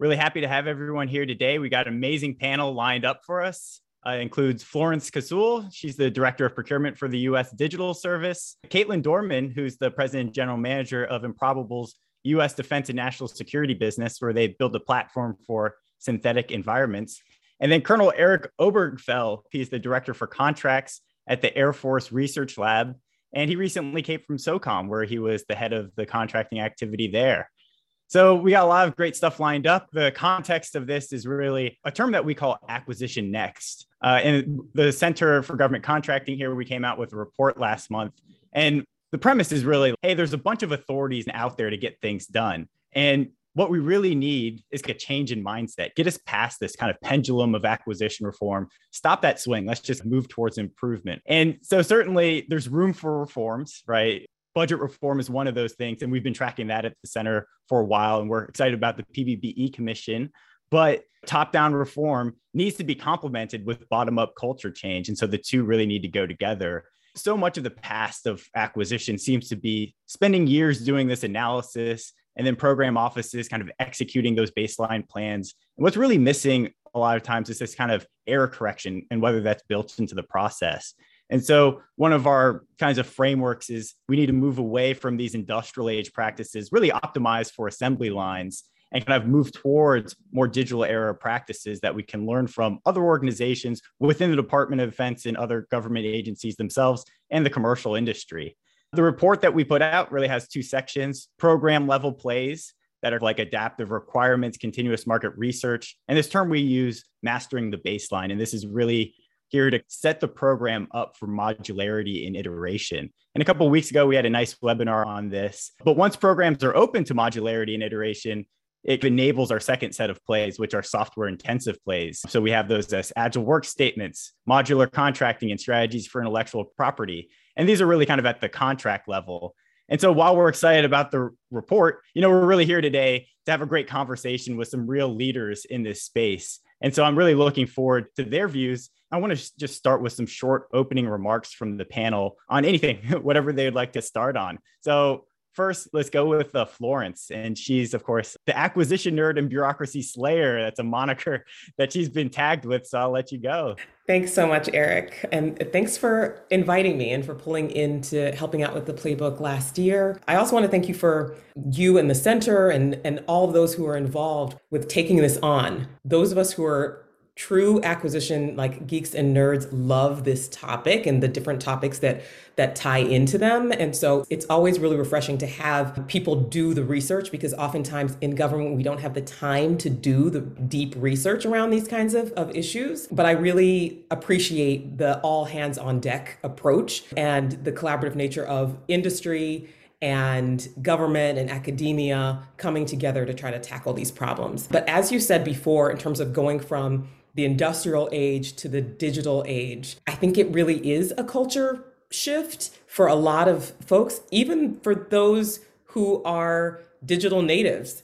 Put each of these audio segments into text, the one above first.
Really happy to have everyone here today. We got an amazing panel lined up for us. Uh, includes Florence Kasule. She's the director of procurement for the U.S. Digital Service. Caitlin Dohrman, who's the president and general manager of Improbable's U.S. Defense and National Security business, where they build a platform for synthetic environments. And then Colonel Eric Obergfell. He's the director for contracts at the Air Force Research Lab. And he recently came from SOCOM, where he was the head of the contracting activity there. So we got a lot of great stuff lined up. The context of this is really a term that we call acquisition next. Uh, and the Center for Government Contracting here, we came out with a report last month. And the premise is really, hey, there's a bunch of authorities out there to get things done. And what we really need is a change in mindset, get us past this kind of pendulum of acquisition reform, stop that swing. Let's just move towards improvement. And so, certainly, there's room for reforms, right? Budget reform is one of those things. And we've been tracking that at the center for a while. And we're excited about the PPBE Commission. But top down reform needs to be complemented with bottom up culture change. And so the two really need to go together. So much of the past of acquisition seems to be spending years doing this analysis and then program offices kind of executing those baseline plans. And what's really missing a lot of times is this kind of error correction and whether that's built into the process. And so, one of our kinds of frameworks is we need to move away from these industrial age practices, really optimized for assembly lines, and kind of move towards more digital era practices that we can learn from other organizations within the Department of Defense and other government agencies themselves and the commercial industry. The report that we put out really has two sections program level plays that are like adaptive requirements, continuous market research. And this term we use, mastering the baseline. And this is really here to set the program up for modularity and iteration. And a couple weeks ago, we had a nice webinar on this. But once programs are open to modularity and iteration, it enables our second set of plays, which are software intensive plays. So we have those as agile work statements, modular contracting, and strategies for intellectual property. And these are really kind of at the contract level. And so while we're excited about the report, you know, we're really here today to have a great conversation with some real leaders in this space. And so I'm really looking forward to their views. I want to just start with some short opening remarks from the panel on anything, whatever they'd like to start on. So, first, let's go with uh, Florence. And she's, of course, the acquisition nerd and bureaucracy slayer. That's a moniker that she's been tagged with. So, I'll let you go. Thanks so much, Eric. And thanks for inviting me and for pulling into helping out with the playbook last year. I also want to thank you for you and the center and, and all of those who are involved with taking this on. Those of us who are true acquisition like geeks and nerds love this topic and the different topics that that tie into them and so it's always really refreshing to have people do the research because oftentimes in government we don't have the time to do the deep research around these kinds of, of issues but i really appreciate the all hands on deck approach and the collaborative nature of industry and government and academia coming together to try to tackle these problems. But as you said before, in terms of going from the industrial age to the digital age. I think it really is a culture shift for a lot of folks, even for those who are digital natives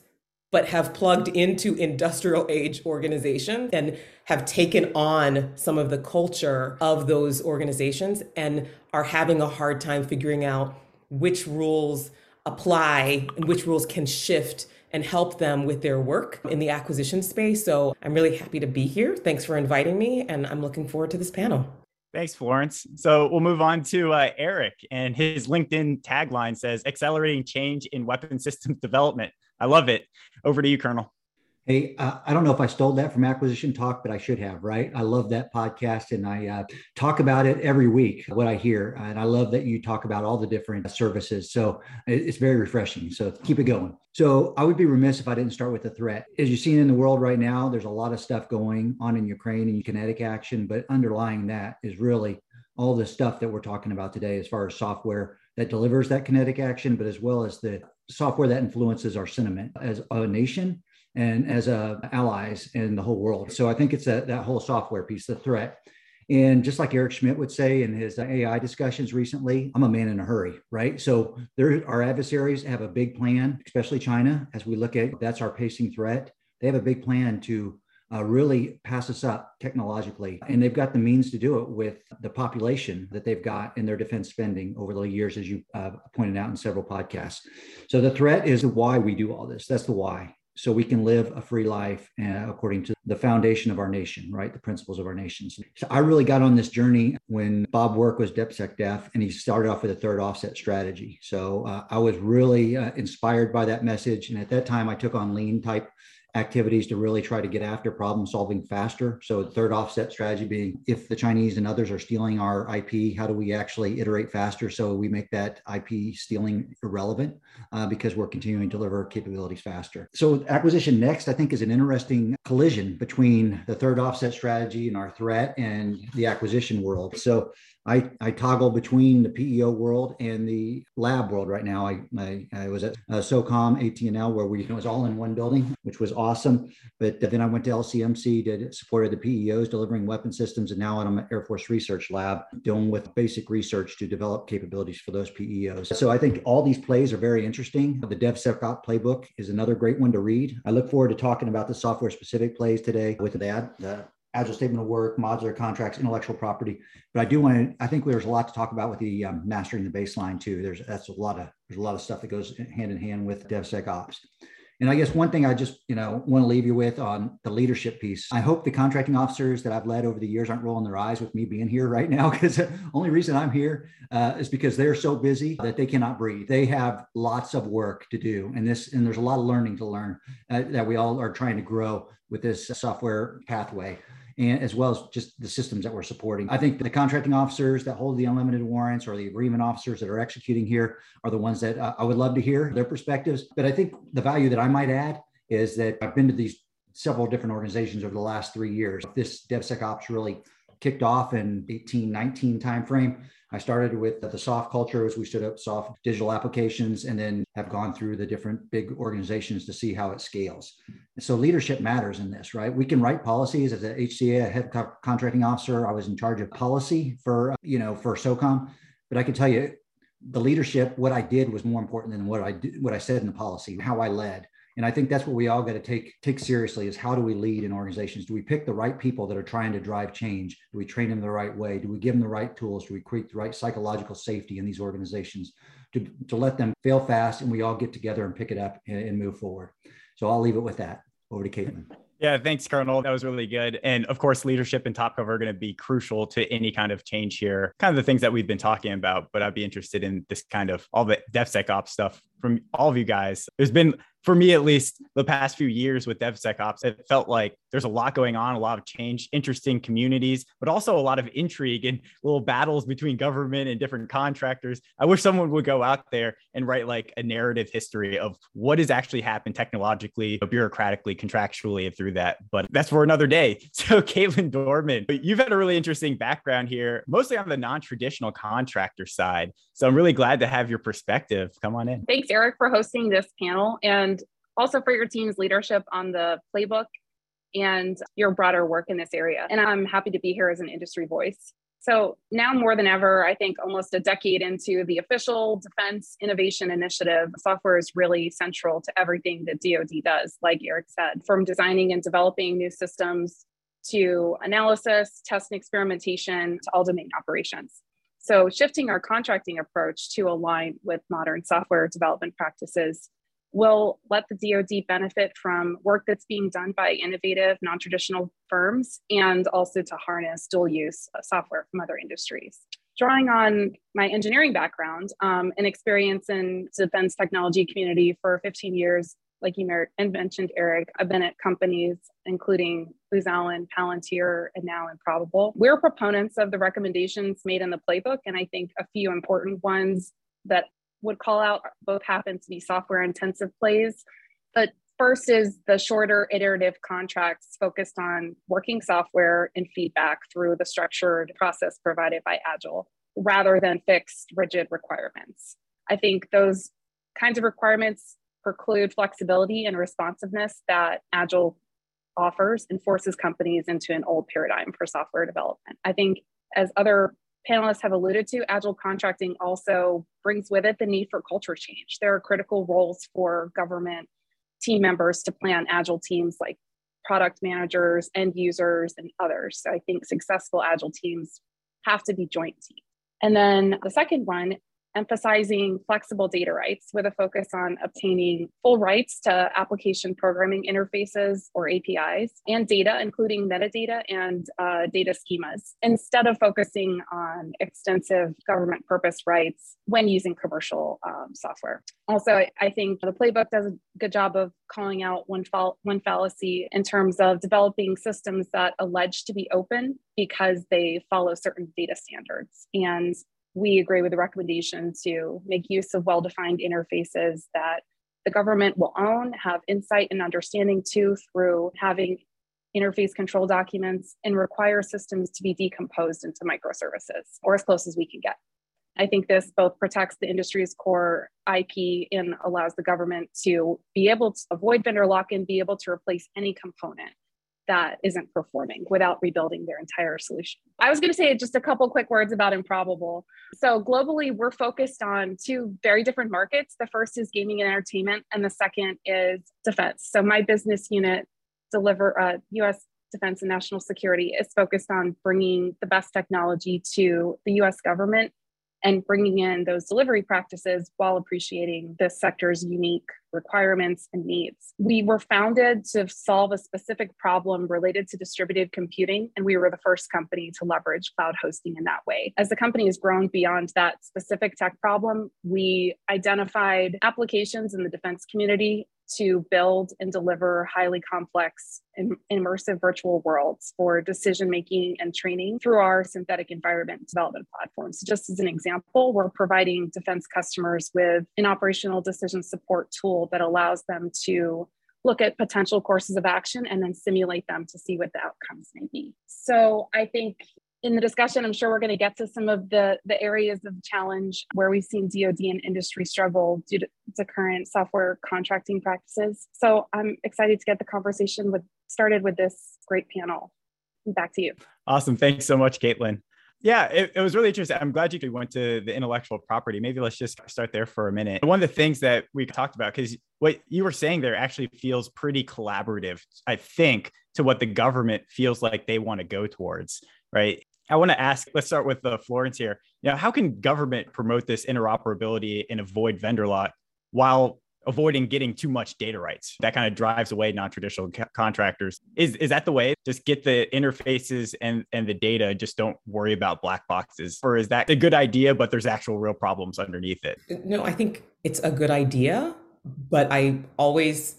but have plugged into industrial age organizations and have taken on some of the culture of those organizations and are having a hard time figuring out which rules apply and which rules can shift and help them with their work in the acquisition space. So I'm really happy to be here. Thanks for inviting me, and I'm looking forward to this panel. Thanks, Florence. So we'll move on to uh, Eric, and his LinkedIn tagline says accelerating change in weapon systems development. I love it. Over to you, Colonel. Hey, uh, I don't know if I stole that from Acquisition Talk, but I should have, right? I love that podcast and I uh, talk about it every week, what I hear. And I love that you talk about all the different services. So it's very refreshing. So keep it going. So I would be remiss if I didn't start with the threat. As you're seeing in the world right now, there's a lot of stuff going on in Ukraine and kinetic action, but underlying that is really all the stuff that we're talking about today as far as software that delivers that kinetic action, but as well as the software that influences our sentiment as a nation and as a allies in the whole world. So I think it's a, that whole software piece, the threat. And just like Eric Schmidt would say in his AI discussions recently, I'm a man in a hurry, right? So there, our adversaries have a big plan, especially China, as we look at that's our pacing threat. They have a big plan to uh, really pass us up technologically. And they've got the means to do it with the population that they've got in their defense spending over the years, as you uh, pointed out in several podcasts. So the threat is why we do all this. That's the why. So we can live a free life uh, according to the foundation of our nation, right? The principles of our nations. So I really got on this journey when Bob Work was DepSecDef and he started off with a third offset strategy. So uh, I was really uh, inspired by that message. And at that time, I took on lean type activities to really try to get after problem solving faster. So third offset strategy being if the Chinese and others are stealing our IP, how do we actually iterate faster so we make that IP stealing irrelevant uh, because we're continuing to deliver capabilities faster. So acquisition next, I think, is an interesting collision between the third offset strategy and our threat and the acquisition world. So I, I toggle between the PEO world and the lab world right now. I, I, I was at uh, SOCOM AT&L where we it was all in one building, which was awesome. But then I went to LCMC, did supported the PEOs delivering weapon systems, and now I'm at Air Force Research Lab dealing with basic research to develop capabilities for those PEOs. So I think all these plays are very interesting. The DevSecOps playbook is another great one to read. I look forward to talking about the software specific plays today with. The agile statement of work, modular contracts, intellectual property. But I do want to. I think there's a lot to talk about with the um, mastering the baseline too. There's that's a lot of there's a lot of stuff that goes hand in hand with DevSecOps. And I guess one thing I just you know want to leave you with on the leadership piece. I hope the contracting officers that I've led over the years aren't rolling their eyes with me being here right now because the only reason I'm here uh, is because they're so busy that they cannot breathe. They have lots of work to do, and this and there's a lot of learning to learn uh, that we all are trying to grow with this software pathway and as well as just the systems that we're supporting. I think the contracting officers that hold the unlimited warrants or the agreement officers that are executing here are the ones that uh, I would love to hear their perspectives. But I think the value that I might add is that I've been to these several different organizations over the last three years. This DevSecOps really kicked off in 18, 19 timeframe. I started with the SOF culture as we stood up SOF digital applications and then have gone through the different big organizations to see how it scales. So leadership matters in this, right? We can write policies as a HCA, a head co- contracting officer. I was in charge of policy for, you know, for SOCOM, but I can tell you the leadership, what I did was more important than what I did, what I said in the policy, how I led. And I think that's what we all got to take take seriously is how do we lead in organizations? Do we pick the right people that are trying to drive change? Do we train them the right way? Do we give them the right tools? Do we create the right psychological safety in these organizations to, to let them fail fast and we all get together and pick it up and, and move forward? So I'll leave it with that. Over to Caitlin. Yeah, thanks, Colonel. That was really good. And of course, leadership and top cover are going to be crucial to any kind of change here. Kind of the things that we've been talking about, but I'd be interested in this kind of all the DevSecOps stuff from all of you guys. There's been for me at least the past few years with DevSecOps, it felt like there's a lot going on, a lot of change, interesting communities, but also a lot of intrigue and little battles between government and different contractors. I wish someone would go out there and write like a narrative history of what has actually happened technologically, bureaucratically, contractually, and through that. But that's for another day. So, Caitlin Dohrman, you've had a really interesting background here, mostly on the non traditional contractor side. So, I'm really glad to have your perspective. Come on in. Thanks, Eric, for hosting this panel. And also for your team's leadership on the playbook and your broader work in this area. And I'm happy to be here as an industry voice. So now more than ever, I think almost a decade into the official Defense Innovation Initiative, software is really central to everything that DoD does, like Eric said, from designing and developing new systems to analysis, test and experimentation to all domain operations. So shifting our contracting approach to align with modern software development practices will let the DoD benefit from work that's being done by innovative, non traditional firms and also to harness dual use software from other industries. Drawing on my engineering background um, and experience in the defense technology community for 15 years, like you mentioned, Eric, I've been at companies including Booz Allen, Palantir, and now Improbable. We're proponents of the recommendations made in the playbook, and I think a few important ones that would call out both happen to be software intensive plays, but First is the shorter iterative contracts focused on working software and feedback through the structured process provided by Agile rather than fixed, rigid requirements. I think those kinds of requirements preclude flexibility and responsiveness that Agile offers and forces companies into an old paradigm for software development. I think, as other panelists have alluded to, Agile contracting also brings with it the need for culture change. There are critical roles for government team members to plan Agile teams like product managers, end users, and others. So I think successful Agile teams have to be joint teams. And then the second one emphasizing flexible data rights with a focus on obtaining full rights to application programming interfaces or APIs and data, including metadata and uh, data schemas, instead of focusing on extensive government purpose rights when using commercial um, software. Also, I think the playbook does a good job of calling out one, fall- one fallacy in terms of developing systems that allege to be open because they follow certain data standards. And we agree with the recommendation to make use of well defined interfaces that the government will own, have insight and understanding to through having interface control documents, and require systems to be decomposed into microservices or as close as we can get. I think this both protects the industry's core IP and allows the government to be able to avoid vendor lock in, be able to replace any component that isn't performing without rebuilding their entire solution. I was going to say just a couple quick words about Improbable. So, globally, we're focused on two very different markets. The first is gaming and entertainment, and the second is defense. So, my business unit deliver uh, US defense and national security is focused on bringing the best technology to the US government and bringing in those delivery practices while appreciating the sector's unique requirements and needs. We were founded to solve a specific problem related to distributed computing, and we were the first company to leverage cloud hosting in that way. As the company has grown beyond that specific tech problem, we identified applications in the defense community to build and deliver highly complex and immersive virtual worlds for decision making and training through our synthetic environment development platforms. So just as an example, we're providing defense customers with an operational decision support tool that allows them to look at potential courses of action and then simulate them to see what the outcomes may be. So I think in the discussion, I'm sure we're going to get to some of the, the areas of challenge where we've seen DoD and industry struggle due to, to current software contracting practices. So I'm excited to get the conversation with started with this great panel. Back to you. Awesome. Thanks so much, Caitlin. Yeah, it, it, was really interesting. I'm glad you went to the intellectual property. Maybe let's just start there for a minute. One of the things that we talked about, because what you were saying there actually feels pretty collaborative, I think, to what the government feels like they want to go towards, right? I want to ask, let's start with uh, Florence here. You know, how can government promote this interoperability and avoid vendor lock while avoiding getting too much data rights? That kind of drives away non-traditional ca- contractors. Is is that the way? Just get the interfaces and and the data. Just don't worry about black boxes. Or is that a good idea, but there's actual real problems underneath it? No, I think it's a good idea, but I always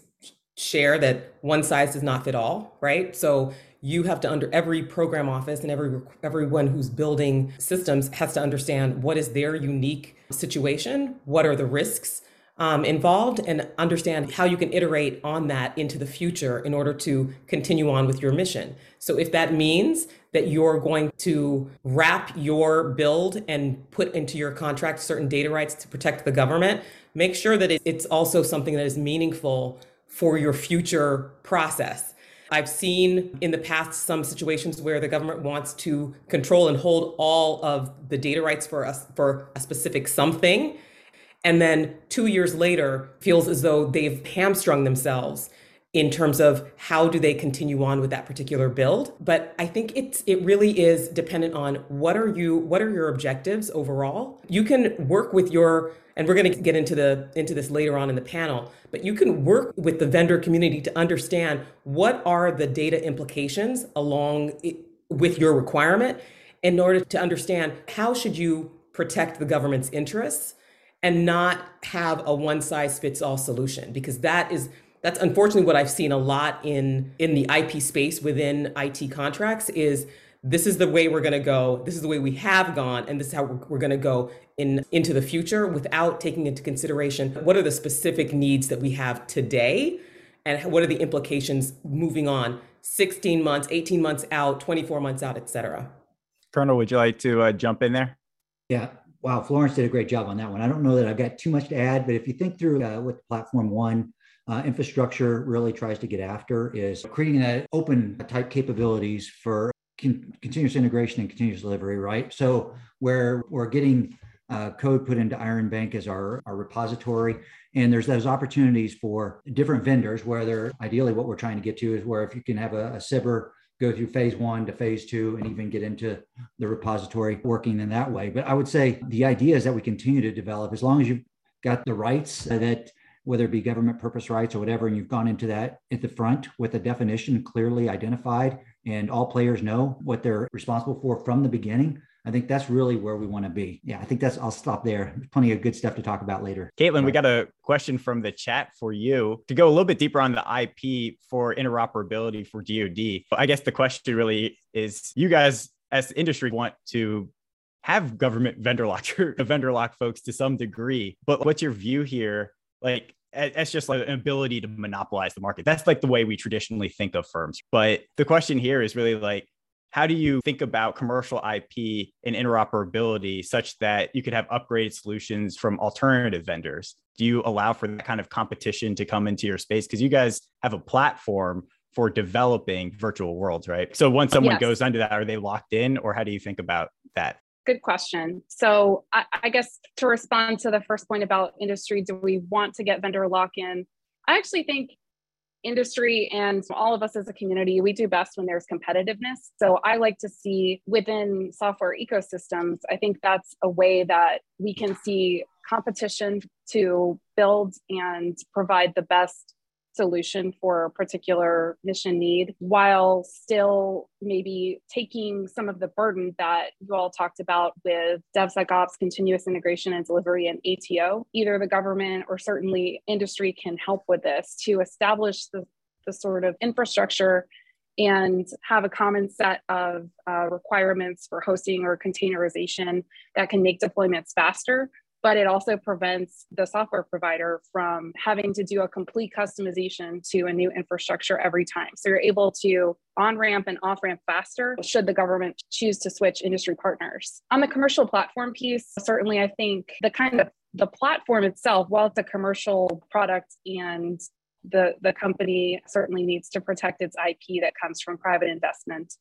share that one size does not fit all, right? So you have to under every program office and every everyone who's building systems has to understand what is their unique situation, what are the risks um, involved, and understand how you can iterate on that into the future in order to continue on with your mission. So if that means that you're going to wrap your build and put into your contract certain data rights to protect the government, make sure that it's also something that is meaningful for your future process. I've seen in the past some situations where the government wants to control and hold all of the data rights for us for a specific something and then 2 years later feels as though they've hamstrung themselves in terms of how do they continue on with that particular build. But i think it's it really is dependent on what are you what are your objectives overall? You can work with your and we're going to get into the into this later on in the panel but you can work with the vendor community to understand what are the data implications along with your requirement in order to understand how should you protect the government's interests and not have a one size fits all solution because that is that's unfortunately what I've seen a lot in in the IP space within IT contracts is this is the way we're going to go this is the way we have gone and this is how we're, we're going to go in into the future without taking into consideration what are the specific needs that we have today and what are the implications moving on 16 months, 18 months out, 24 months out, et cetera. Colonel, would you like to uh, jump in there? Yeah. Wow. Florence did a great job on that one. I don't know that I've got too much to add, but if you think through uh, what Platform One uh, infrastructure really tries to get after is creating an open type capabilities for con- continuous integration and continuous delivery, right? So where we're getting uh, code put into Iron Bank as our, our repository. And there's those opportunities for different vendors where they're ideally what we're trying to get to is where if you can have a, a go through phase one to phase two and even get into the repository working in that way. But I would say the idea is that we continue to develop as long as you've got the rights that whether it be government purpose rights or whatever, and you've gone into that at the front with a definition clearly identified and all players know what they're responsible for from the beginning. I think that's really where we want to be. Yeah, I think that's, I'll stop there. Plenty of good stuff to talk about later. Caitlin, we got a question from the chat for you to go a little bit deeper on the IP for interoperability for DoD. I guess the question really is you guys as industry want to have government vendor lock, vendor lock folks to some degree, but what's your view here? Like, it's just like an ability to monopolize the market. That's like the way we traditionally think of firms. But the question here is really like, how do you think about commercial IP and interoperability such that you could have upgraded solutions from alternative vendors? Do you allow for that kind of competition to come into your space? Because you guys have a platform for developing virtual worlds, right? So once someone yes. goes under that, are they locked in or how do you think about that? Good question. So, I, I, guess to respond to the first point about industry, do we want to get vendor lock in? I actually think industry and all of us as a community, we do best when there's competitiveness. So, I like to see within software ecosystems, I think that's a way that we can see competition to build and provide the best solution for a particular mission need while still maybe taking some of the burden that you all talked about with DevSecOps, continuous integration and delivery, and ATO. Either the government or certainly industry can help with this to establish the, the sort of infrastructure and have a common set of uh, requirements for hosting or containerization that can make deployments faster but it also prevents the software provider from having to do a complete customization to a new infrastructure every time. So you're able to on ramp and off ramp faster should the government choose to switch industry partners. On the commercial platform piece, certainly I think the kind of the platform itself, while it's a commercial product and the, the company certainly needs to protect its IP that comes from private investment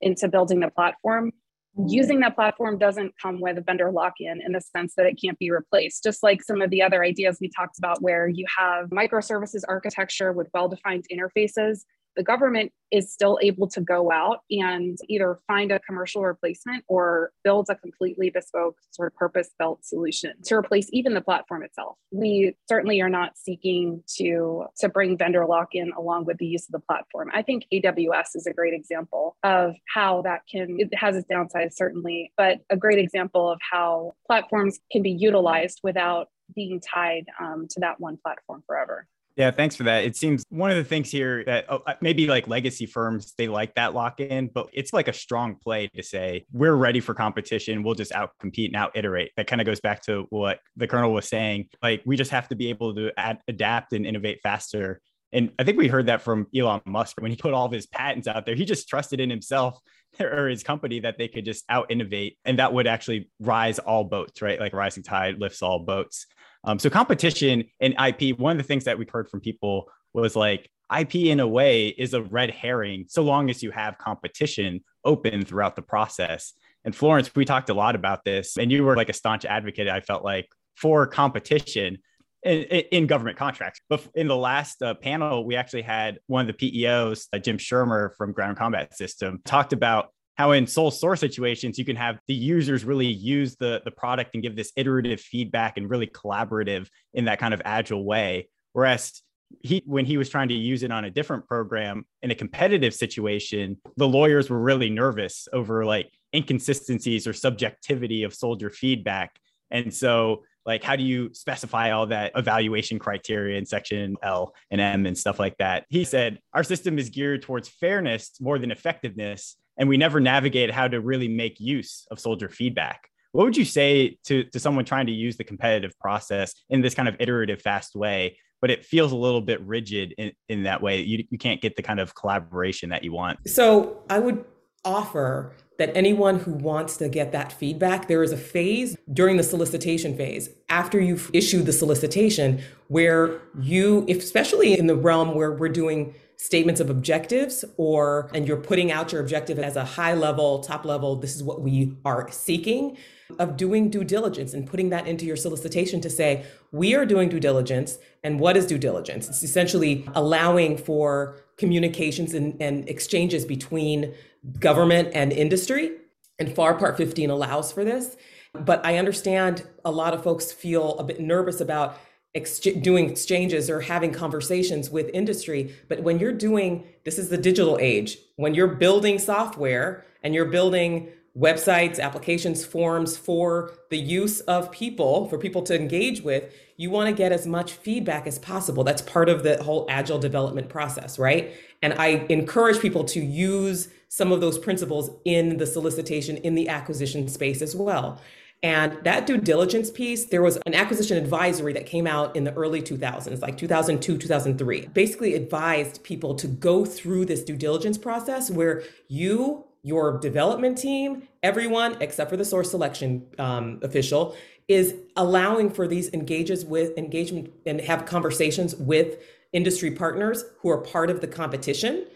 into building the platform Mm-hmm. using that platform doesn't come with a vendor lock-in in the sense that it can't be replaced just like some of the other ideas we talked about where you have microservices architecture with well-defined interfaces the government is still able to go out and either find a commercial replacement or build a completely bespoke sort of purpose built solution to replace even the platform itself. We certainly are not seeking to, to bring vendor lock in along with the use of the platform. I think AWS is a great example of how that can, it has its downsides certainly, but a great example of how platforms can be utilized without being tied um, to that one platform forever. Yeah, thanks for that. It seems one of the things here that oh, maybe like legacy firms, they like that lock in, but it's like a strong play to say, we're ready for competition. We'll just out compete and out iterate. That kind of goes back to what the Colonel was saying. Like, we just have to be able to add, adapt and innovate faster. And I think we heard that from Elon Musk when he put all of his patents out there. He just trusted in himself or his company that they could just out innovate and that would actually rise all boats, right? Like rising tide lifts all boats. Um, so competition and IP, one of the things that we've heard from people was like IP in a way is a red herring so long as you have competition open throughout the process. And Florence, we talked a lot about this, and you were like a staunch advocate, I felt like, for competition in, in government contracts. But in the last uh, panel, we actually had one of the PEOs, uh, Jim Schirmer from Ground Combat System, talked about how in sole source situations you can have the users really use the, the product and give this iterative feedback and really collaborative in that kind of agile way. Whereas he when he was trying to use it on a different program in a competitive situation the lawyers were really nervous over like inconsistencies or subjectivity of soldier feedback. And so like how do you specify all that evaluation criteria in section L and M and stuff like that. He said our system is geared towards fairness more than effectiveness and we never navigate how to really make use of soldier feedback. What would you say to, to someone trying to use the competitive process in this kind of iterative, fast way but it feels a little bit rigid in, in that way. You, you can't get the kind of collaboration that you want. So I would offer that anyone who wants to get that feedback, there is a phase during the solicitation phase after you've issued the solicitation where you, especially in the realm where we're doing statements of objectives or and you're putting out your objective as a high level top level this is what we are seeking of doing due diligence and putting that into your solicitation to say we are doing due diligence and what is due diligence? It's essentially allowing for communications and, and exchanges between government and industry and FAR Part 15 allows for this. But i understand a lot of folks feel a bit nervous about ex- doing exchanges or having conversations with industry. But when you're doing, this is the digital age, when you're building software and you're building websites, applications, forms for the use of people, for people to engage with, you want to get as much feedback as possible. That's part of the whole agile development process, right? And I encourage people to use some of those principles in the solicitation, in the acquisition space as well. And that due diligence piece, there was an acquisition advisory that came out in the early 2000s, like 2002, 2003, basically advised people to go through this due diligence process where you, your development team, everyone except for the source selection um, official, is allowing for these engages with engagement and have conversations with industry partners who are part of the competition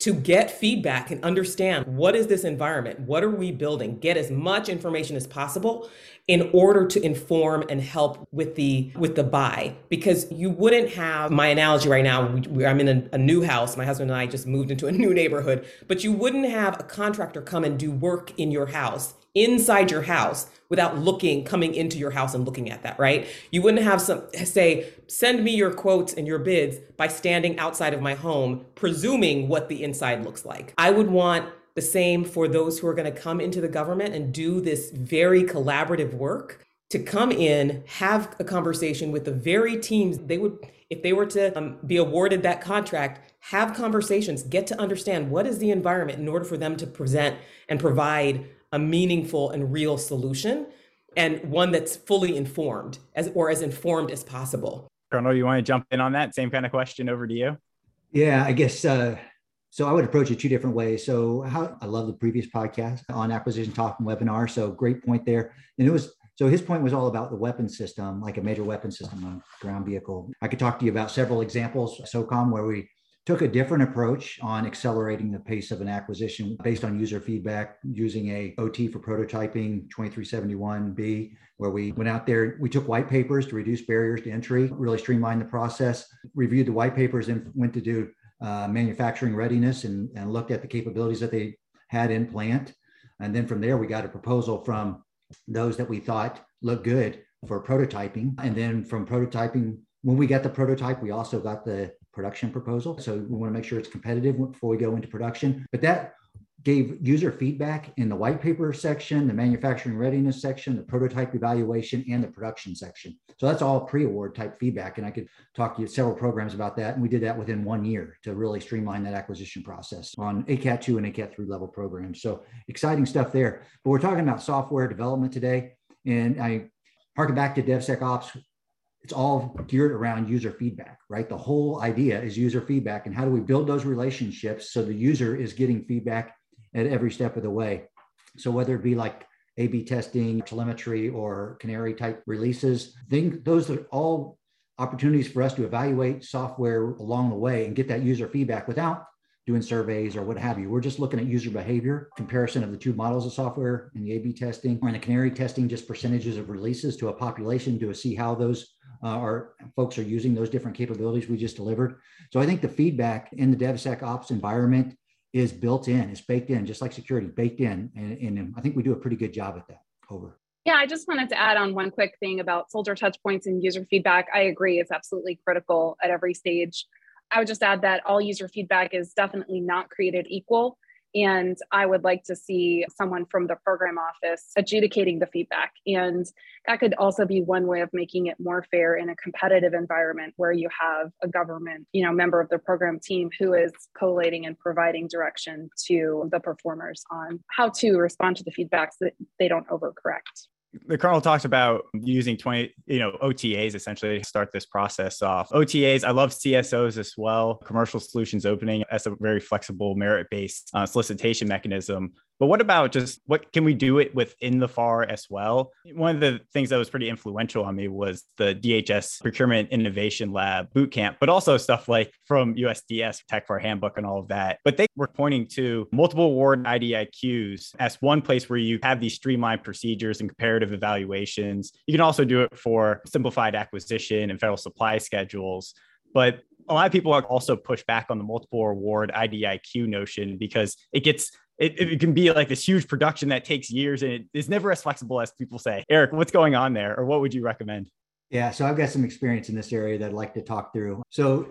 to get feedback and understand what is this environment what are we building get as much information as possible in order to inform and help with the with the buy. Because you wouldn't have my analogy right now we, i'm in a, a new house my husband and i just moved into a new neighborhood but you wouldn't have a contractor come and do work in your house inside your house without looking coming into your house and looking at that right? You wouldn't have some say send me your quotes and your bids by standing outside of my home presuming what the inside looks like. I would want the same for those who are going to come into the government and do this very collaborative work to come in have a conversation with the very teams. They would if they were to um, be awarded that contract have conversations get to understand what is the environment in order for them to present and provide a meaningful and real solution and one that's fully informed as or as informed as possible. Colonel, you want to jump in on that? Same kind of question over to you. Yeah, I guess uh, so. I would approach it two different ways. So, how I love the previous podcast on acquisition talk and webinar. So, great point there. And it was so his point was all about the weapon system, like a major weapon system on ground vehicle. I could talk to you about several examples, SOCOM, where we took a different approach on accelerating the pace of an acquisition based on user feedback using a OT for prototyping 2371B, where we went out there, we took white papers to reduce barriers to entry, really streamlined the process, reviewed the white papers and went to do uh, manufacturing readiness and, and looked at the capabilities that they had in plant. And then from there, we got a proposal from those that we thought looked good for prototyping. And then from prototyping, when we got the prototype, we also got the production proposal. So we want to make sure it's competitive before we go into production. But that gave user feedback in the white paper section, the manufacturing readiness section, the prototype evaluation, and the production section. So that's all pre-award type feedback. And I could talk to you several programs about that. And we did that within one year to really streamline that acquisition process on ACAT 2 and ACAT 3 level programs. So exciting stuff there. But we're talking about software development today. And I harken back to DevSecOps it's all geared around user feedback, right? The whole idea is user feedback. And how do we build those relationships so the user is getting feedback at every step of the way? So whether it be like A B testing, telemetry, or canary type releases, think those are all opportunities for us to evaluate software along the way and get that user feedback without doing surveys or what have you. We're just looking at user behavior, comparison of the two models of software in the A B testing or in the canary testing, just percentages of releases to a population to see how those uh, our folks are using those different capabilities we just delivered. So I think the feedback in the DevSecOps environment is built in, it's baked in, just like security, baked in. And, and I think we do a pretty good job at that. Over. Yeah, I just wanted to add on one quick thing about soldier touch points and user feedback. I agree, it's absolutely critical at every stage. I would just add that all user feedback is definitely not created equal. And I would like to see someone from the program office adjudicating the feedback. And that could also be one way of making it more fair in a competitive environment where you have a government, you know, member of the program team who is collating and providing direction to the performers on how to respond to the feedbacks so that they don't overcorrect. The colonel talks about using 20 you know otas essentially to start this process off. Otas i love csos as well. Commercial solutions opening as a very flexible merit-based uh, solicitation mechanism but what about just what can we do it within the FAR as well? One of the things that was pretty influential on me was the DHS Procurement Innovation Lab bootcamp, but also stuff like from USDS Tech FAR Handbook and all of that. But they were pointing to multiple award IDIQs as one place where you have these streamlined procedures and comparative evaluations. You can also do it for simplified acquisition and federal supply schedules. But a lot of people also push back on the multiple award IDIQ notion because it gets it, it can be like this huge production that takes years and it is never as flexible as people say. Eric, what's going on there, or what would you recommend? Yeah, so I've got some experience in this area that I'd like to talk through. So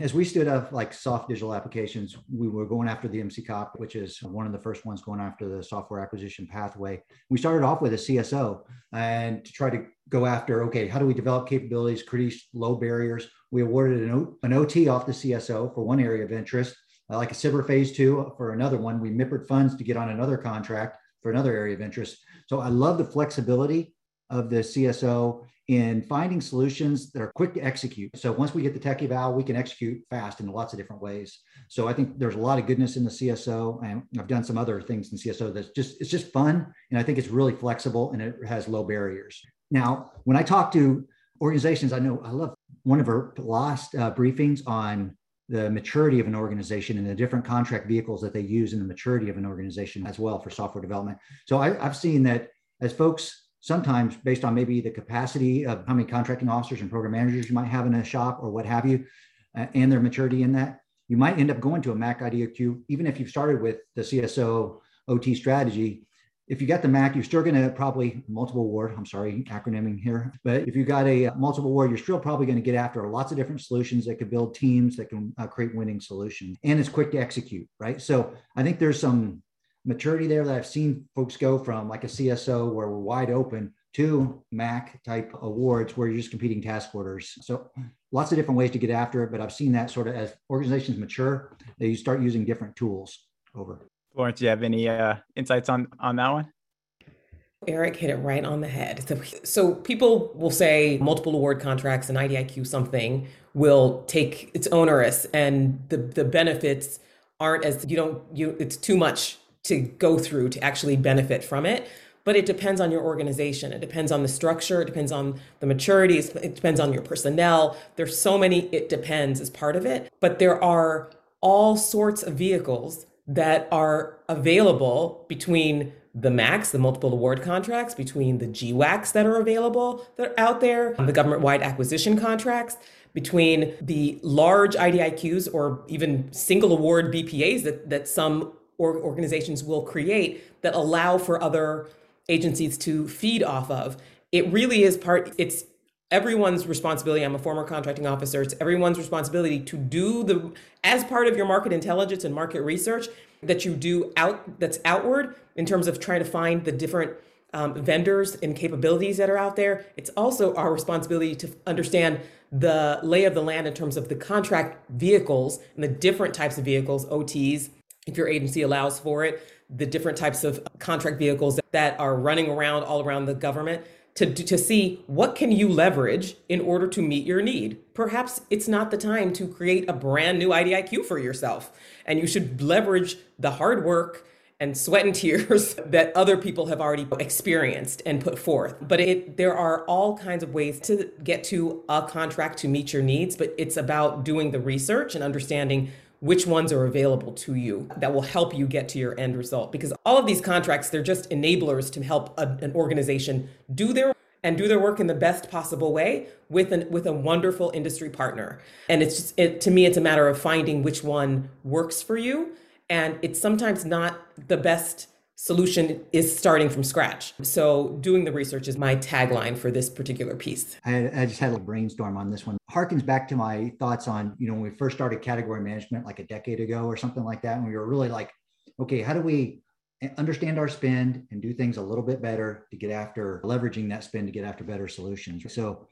as we stood up like SOF digital applications, we were going after the MCCOP, which is one of the first ones going after the software acquisition pathway. We started off with a CSO and to try to go after, okay, how do we develop capabilities, create low barriers? We awarded an, o- an OT off the CSO for one area of interest like a SBIR phase two for another one. We MIPPEred funds to get on another contract for another area of interest. So I love the flexibility of the CSO in finding solutions that are quick to execute. So once we get the tech eval, we can execute fast in lots of different ways. So I think there's a lot of goodness in the CSO, and I've done some other things in CSO that's just it's just fun, and I think it's really flexible and it has low barriers. Now, when I talk to organizations, I know I love one of our last uh, briefings on the maturity of an organization and the different contract vehicles that they use in the maturity of an organization as well for software development. So I, have seen that as folks sometimes based on maybe the capacity of how many contracting officers and program managers you might have in a shop or what have you, uh, and their maturity in that, you might end up going to a Mac IDIQ, even if you've started with the CSO OT strategy, if you got the Mac, you're still going to probably multiple award. I'm sorry, acronyming here. But if you got a uh, multiple award, you're still probably going to get after lots of different solutions that could build teams that can uh, create winning solutions. And it's quick to execute, right? So I think there's some maturity there that I've seen folks go from like a CSO where we're wide open to Mac type awards where you're just competing task orders. So lots of different ways to get after it. But I've seen that sort of as organizations mature, they start using different tools over. Florence, do you have any uh, insights on on that one? Eric hit it right on the head. So, so people will say multiple award contracts and IDIQ something will take it's onerous and the the benefits aren't as you don't you it's too much to go through to actually benefit from it. But it depends on your organization. It depends on the structure. It depends on the maturity. It depends on your personnel. There's so many it depends as part of it. But there are all sorts of vehicles that are available between the max, the multiple award contracts, between the GWACs that are available that are out there, the government wide acquisition contracts, between the large IDIQs or even single award BPAs that, that some or organizations will create that allow for other agencies to feed off of. It really is part, it's everyone's responsibility i'm a former contracting officer it's everyone's responsibility to do the as part of your market intelligence and market research that you do out that's outward in terms of trying to find the different um, vendors and capabilities that are out there. It's also our responsibility to understand the lay of the land in terms of the contract vehicles and the different types of vehicles ots if your agency allows for it the different types of contract vehicles that are running around all around the government to, to see what can you leverage in order to meet your need. Perhaps it's not the time to create a brand new IDIQ for yourself. And you should leverage the hard work and sweat and tears that other people have already experienced and put forth. But it, there are all kinds of ways to get to a contract to meet your needs, but it's about doing the research and understanding which ones are available to you that will help you get to your end result. Because all of these contracts, they're just enablers to help a, an organization do their and do their work in the best possible way with an with a wonderful industry partner. And it's just it, to me, it's a matter of finding which one works for you. And it's sometimes not the best solution is starting from scratch. So doing the research is my tagline for this particular piece. I, I, just had a brainstorm on this one. Harkens back to my thoughts on, you know, when we first started category management like a decade ago or something like that, and we were really like, okay, how do we understand our spend and do things a little bit better to get after leveraging that spend to get after better solutions. So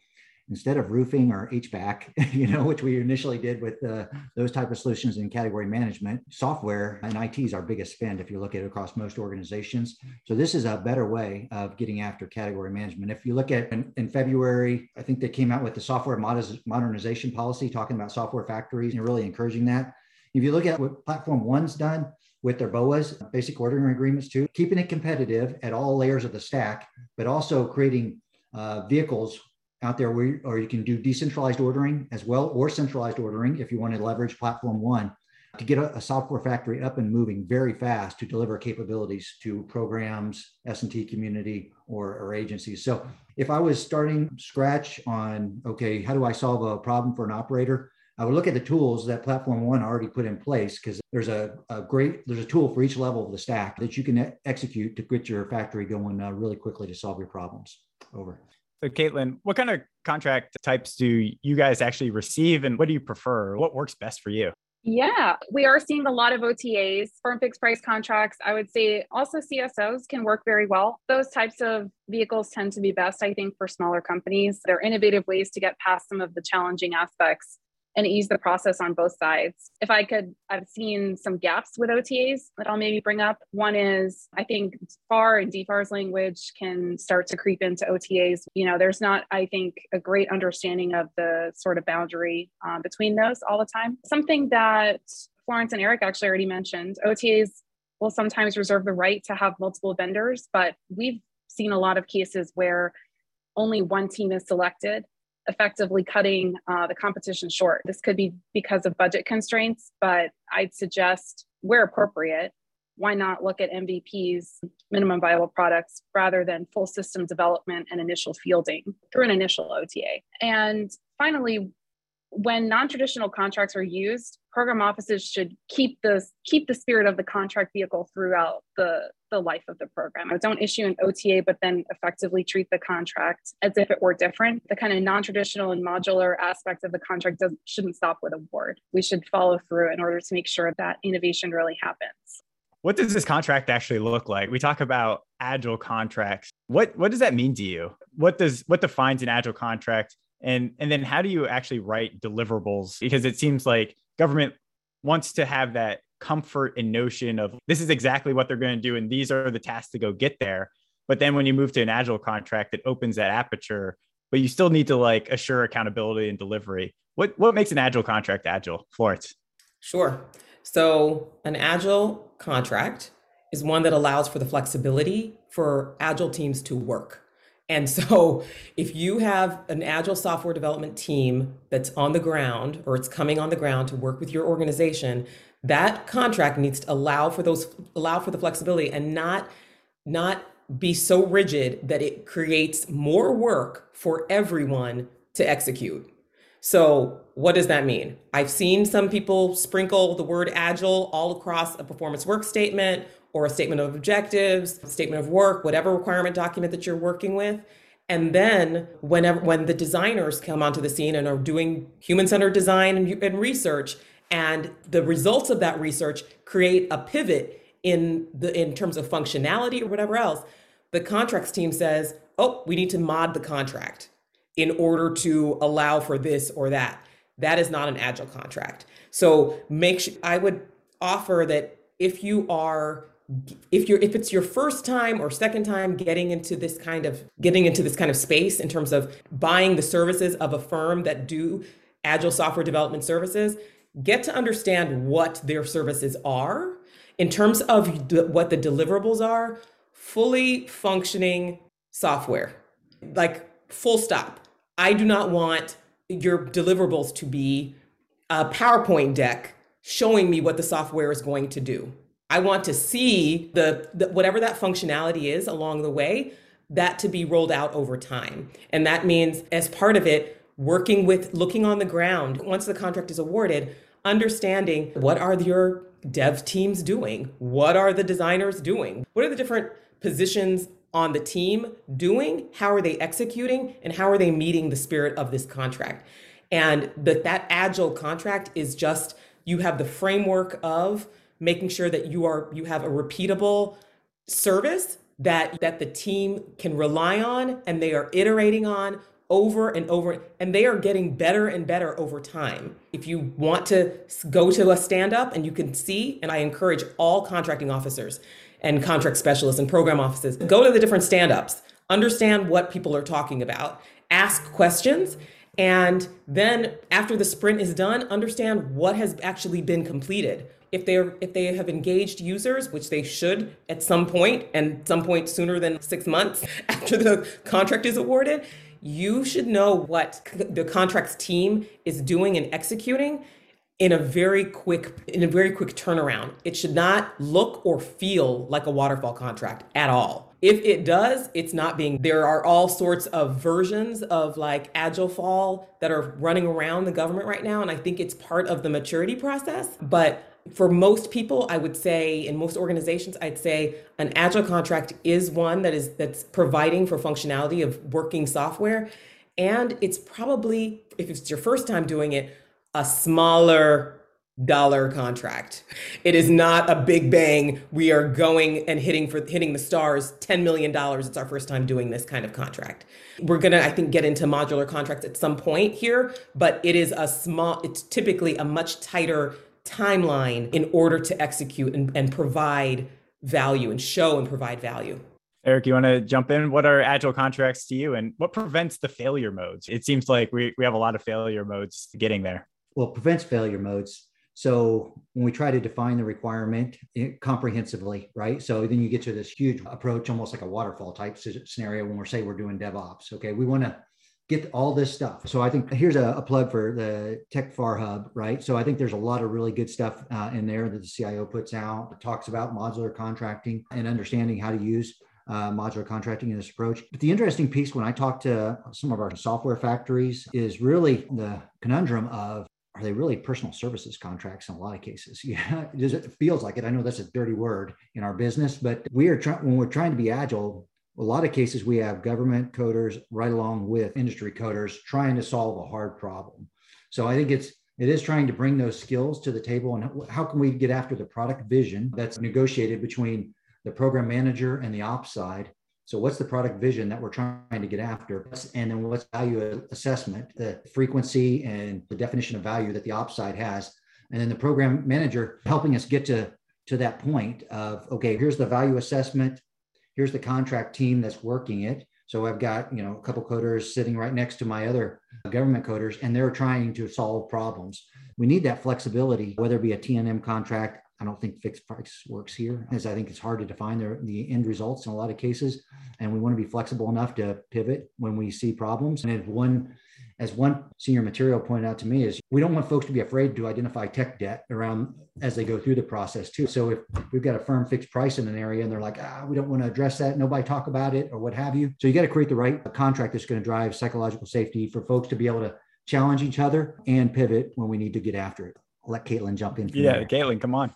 instead of roofing or HVAC, you know, which we initially did with uh, those type of solutions in category management, software and IT is our biggest spend if you look at it across most organizations. So this is a better way of getting after category management. If you look at in, in February, I think they came out with the software modernization policy, talking about software factories and really encouraging that. If you look at what Platform One's done, with their BOAs, basic ordering agreements too, keeping it competitive at all layers of the stack, but also creating uh, vehicles out there where or you can do decentralized ordering as well or centralized ordering if you want to leverage platform one to get a, a, software factory up and moving very fast to deliver capabilities to programs s&t community or, or agencies so if i was starting scratch on okay how do i solve a problem for an operator I would look at the tools that Platform One already put in place because there's a, a, great there's a tool for each level of the stack that you can execute to get your factory going uh, really quickly to solve your problems. Over. So, Caitlin, what kind of contract types do you guys actually receive, and what do you prefer? What works best for you? Yeah, we are seeing a lot of OTAs, firm fixed price contracts. I would say also CSOs can work very well. Those types of vehicles tend to be best, I think, for smaller companies. They're innovative ways to get past some of the challenging aspects and ease the process on both sides. If I could, I've seen some gaps with OTAs that I'll maybe bring up. One is I think FAR and DFARS language can start to creep into OTAs. You know, there's not, I think, a great understanding of the sort of boundary um, between those all the time. Something that Florence and Eric actually already mentioned OTAs will sometimes reserve the right to have multiple vendors, but we've seen a lot of cases where only one team is selected effectively cutting uh, the competition short. This could be because of budget constraints, but I'd suggest where appropriate, why not look at MVPs, minimum viable products, rather than full system development and initial fielding through an initial OTA. And finally, when non-traditional contracts are used, program offices should keep the keep the spirit of the contract vehicle throughout the the life of the program. I Don't issue an OTA, but then effectively treat the contract as if it were different. The kind of non-traditional and modular aspect of the contract does, shouldn't stop with award. We should follow through in order to make sure that innovation really happens. What does this contract actually look like? We talk about agile contracts. What what does that mean to you? What does what defines an agile contract? and and then how do you actually write deliverables because it seems like government wants to have that comfort and notion of this is exactly what they're going to do and these are the tasks to go get there. But then when you move to an agile contract it opens that aperture but you still need to like assure accountability and delivery. What what makes an agile contract agile? Florence. Sure. So an agile contract is one that allows for the flexibility for agile teams to work. And so, if you have an agile software development team that's on the ground or it's coming on the ground to work with your organization, that contract needs to allow for those allow for the flexibility and not not be so rigid that it creates more work for everyone to execute. So, what does that mean? I've seen some people sprinkle the word agile all across a performance work statement or a statement of objectives, statement of work, whatever requirement document that you're working with. And then whenever when the designers come onto the scene and are doing human-centered design and, and research, and the results of that research create a pivot in the in terms of functionality or whatever else, the contracts team says, "Oh, we need to mod the contract in order to allow for this or that." That is not an agile contract. So make sure I would offer that if you are if you're if it's your first time or second time getting into this kind of getting into this kind of space in terms of buying the services of a firm that do agile software development services get to understand what their services are in terms of what the deliverables are fully functioning software. Like full stop. I do not want your deliverables to be a powerpoint deck showing me what the software is going to do. I want to see the, the, whatever that functionality is along the way, that to be rolled out over time. And that means as part of it, working with looking on the ground. Once the contract is awarded, understanding what are your dev teams doing? What are the designers doing? What are the different positions on the team doing? How are they executing? And how are they meeting the spirit of this contract? And that that agile contract is just you have the framework of making sure that you are you have a repeatable service that that the team can rely on and they are iterating on over and over, and they are getting better and better over time. If you want to go to a stand up and you can see, and I encourage all contracting officers and contract specialists and program offices, go to the different stand ups, understand what people are talking about, ask questions. And then after the sprint is done, understand what has actually been completed if they're if they have engaged users which they should at some point and some point sooner than six months after the contract is awarded you should know what the contracts team is doing and executing in a very quick in a very quick turnaround. It should not look or feel like a waterfall contract at all. If it does it's not being there are all sorts of versions of like agile fall that are running around the government right now and i think it's part of the maturity process but for most people i would say in most organizations i'd say an agile contract is one that is that's providing for functionality of working software. And it's probably if it's your first time doing it a smaller dollar contract. It is not a big bang we are going and hitting for hitting the stars 10 million dollars it's our first time doing this kind of contract. We're going to i think get into modular contracts at some point here but it is a small it's typically a much tighter timeline in order to execute and, and provide value and show and provide value. Eric, you want to jump in? What are agile contracts to you and what prevents the failure modes? It seems like we, we have a lot of failure modes getting there. Well, prevents failure modes. So when we try to define the requirement eh, comprehensively, right? So then you get to this huge approach, almost like a waterfall type scenario when we're say we're doing DevOps. Okay, we want to get all this stuff. So I think here's a, a, plug for the TechFAR Hub, right? So I think there's a lot of really good stuff uh, in there that the CIO puts out. It talks about modular contracting and understanding how to use uh, modular contracting in this approach. But the interesting piece when I talk to some of our software factories is really the conundrum of are they really personal services contracts in a lot of cases? Yeah, it feels like it. I know that's a dirty word in our business, but we are trying when we're trying to be agile a lot of cases we have government coders right along with industry coders trying to solve a hard problem. So i think it's it is trying to bring those skills to the table and how can we get after the product vision that's negotiated between the program manager and the ops side? So what's the product vision that we're trying to get after? And then what's value assessment the frequency and the definition of value that the ops side has? And then the program manager helping us get to to that point of okay here's the value assessment here's the contract team that's working it. So I've got, you know, a couple coders sitting right next to my other government coders, and they're trying to solve problems. We need that flexibility, whether it be a T&M contract. I don't think fixed price works here, as I think it's hard to define the, the end results in a lot of cases. And we want to be flexible enough to pivot when we see problems. And if one as one senior material pointed out to me is we don't want folks to be afraid to identify tech debt around as they go through the process too so if we've got a firm fixed price in an area and they're like ah we don't want to address that nobody talk about it or what have you so you got to create the right contract that's going to drive psychological safety for folks to be able to challenge each other and pivot when we need to get after it I'll let caitlin jump in yeah there. caitlin come on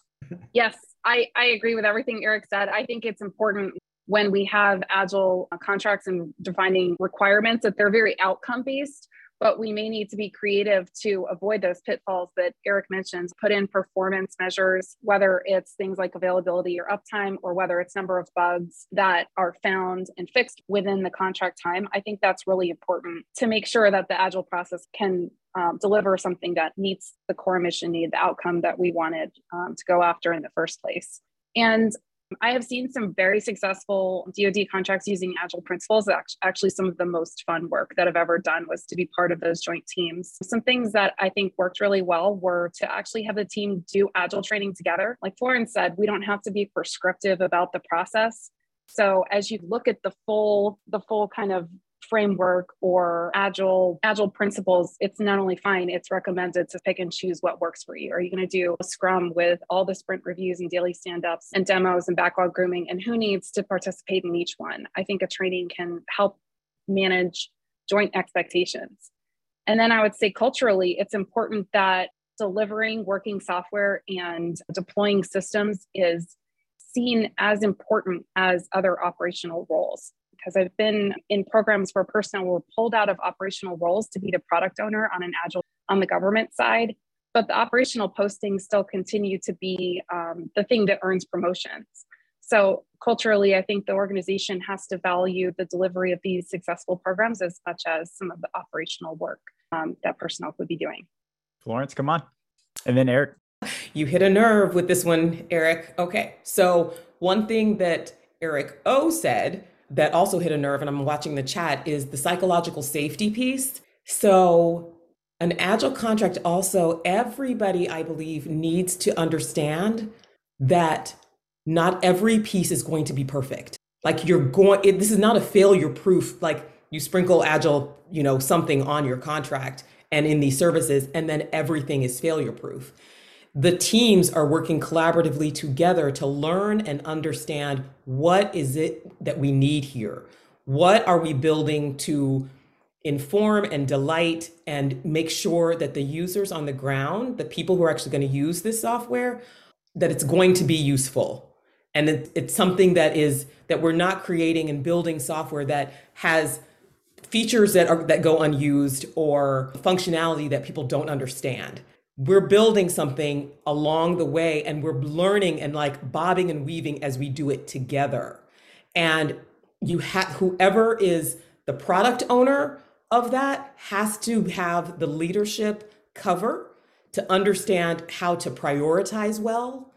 yes I, I agree with everything eric said i think it's important when we have agile contracts and defining requirements that they're very outcome based but we may need to be creative to avoid those pitfalls that Eric mentioned. Put in performance measures, whether it's things like availability or uptime, or whether it's number of bugs that are found and fixed within the contract time. I think that's really important to make sure that the agile process can um, deliver something that meets the core mission need, the outcome that we wanted um, to go after in the first place. And I have seen some very successful DoD contracts using agile principles. Actually, some of the most fun work that I've ever done was to be part of those joint teams. Some things that I think worked really well were to actually have the team do agile training together. Like Florence said, we don't have to be prescriptive about the process. So as you look at the full, the full kind of framework or agile agile principles it's not only fine it's recommended to pick and choose what works for you. Are you going to do a scrum with all the sprint reviews and daily stand-ups and demos and backlog grooming and who needs to participate in each one? I think a training can help manage joint expectations. And then i would say culturally it's important that delivering working software and deploying systems is seen as important as other operational roles because I've been in programs where personnel were pulled out of operational roles to be the product owner on an agile on the government side, but the operational postings still continue to be um, the thing that earns promotions. So, culturally, I think the organization has to value the delivery of these successful programs as much as some of the operational work um, that personnel would be doing. Florence, come on. And then Eric. You hit a nerve with this one, Eric. Okay. So, one thing that Eric O said that also hit a nerve, and I'm watching the chat, is the psychological safety piece. So, an agile contract also, everybody, I believe, needs to understand that not every piece is going to be perfect. Like you're going, it, this is not a failure proof, like you sprinkle agile, you know, something on your contract and in these services, and then everything is failure proof. The teams are working collaboratively together to learn and understand what is it that we need here? What are we building to inform and delight and make sure that the users on the ground, the people who are actually going to use this software, that it's going to be useful. And it, it's something that is that we're not creating and building software that has features that are that go unused or functionality that people don't understand. We're building something along the way and we're learning and like bobbing and weaving as we do it together. And you have whoever is the product owner of that has to have the leadership cover to understand how to prioritize well,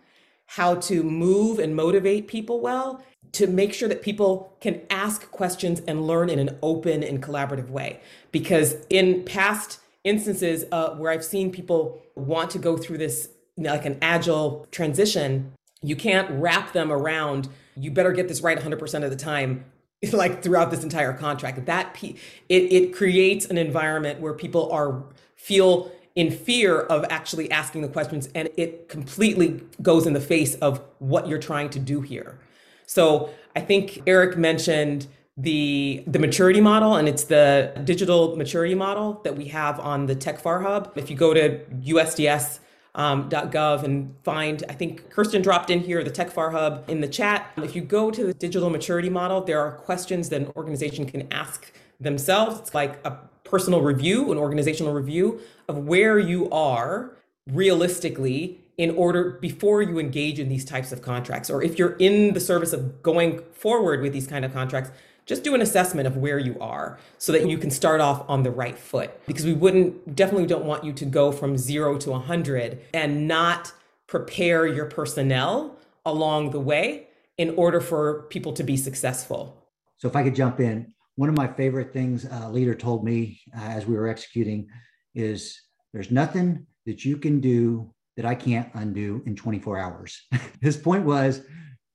how to move and motivate people well, to make sure that people can ask questions and learn in an open and collaborative way. Because in past instances uh, where I've seen people want to go through this you know, like an agile transition, you can't wrap them around, you better get this right 100% of the time like throughout this entire contract. That it, it creates an environment where people are feel in fear of actually asking the questions and it completely goes in the face of what you're trying to do here. So i think eric mentioned the the maturity model and it's the digital maturity model that we have on the TechFAR hub if you go to usds um, and find, I think Kirsten dropped in here, the TechFAR Hub in the chat. If you go to the digital maturity model, there are questions that an organization can ask themselves. It's like a personal review, an organizational review of where you are realistically in order before you engage in these types of contracts or if you're in the service of going forward with these kind of contracts just do an assessment of where you are so that you can start off on the right foot. Because we wouldn't definitely don't want you to go from 0 to 100 and not prepare your personnel along the way in order for people to be successful. So if i could jump in one of my favorite things a leader told me uh, as we were executing is there's nothing that you can do that i can't undo in 24 hours. His point was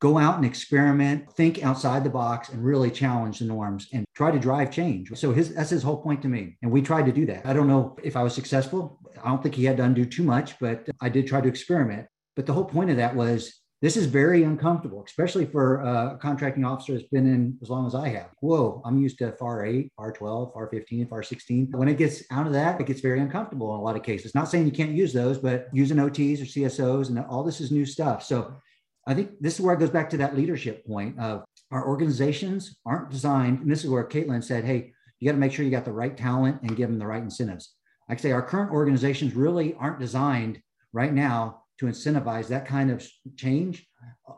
go out and experiment, think outside the box, and really challenge the norms and try to drive change. So his that's his whole point to me. And we tried to do that. I don't know if I was successful. I don't think he had to undo too much, but I did try to experiment. But the whole point of that was this is very uncomfortable, especially for a contracting officer that's been in as long as I have. Whoa, I'm used to FAR 8, FAR 12, FAR 15, FAR 16. When it gets out of that, it gets very uncomfortable in a lot of cases. Not saying you can't use those, but using OTs or CSOs and all this is new stuff. So I think this is where it goes back to that leadership point of our organizations aren't designed. And this is where Caitlin said, hey, you got to make sure you got the right talent and give them the right incentives. Like I say, our current organizations really aren't designed right now to incentivize that kind of change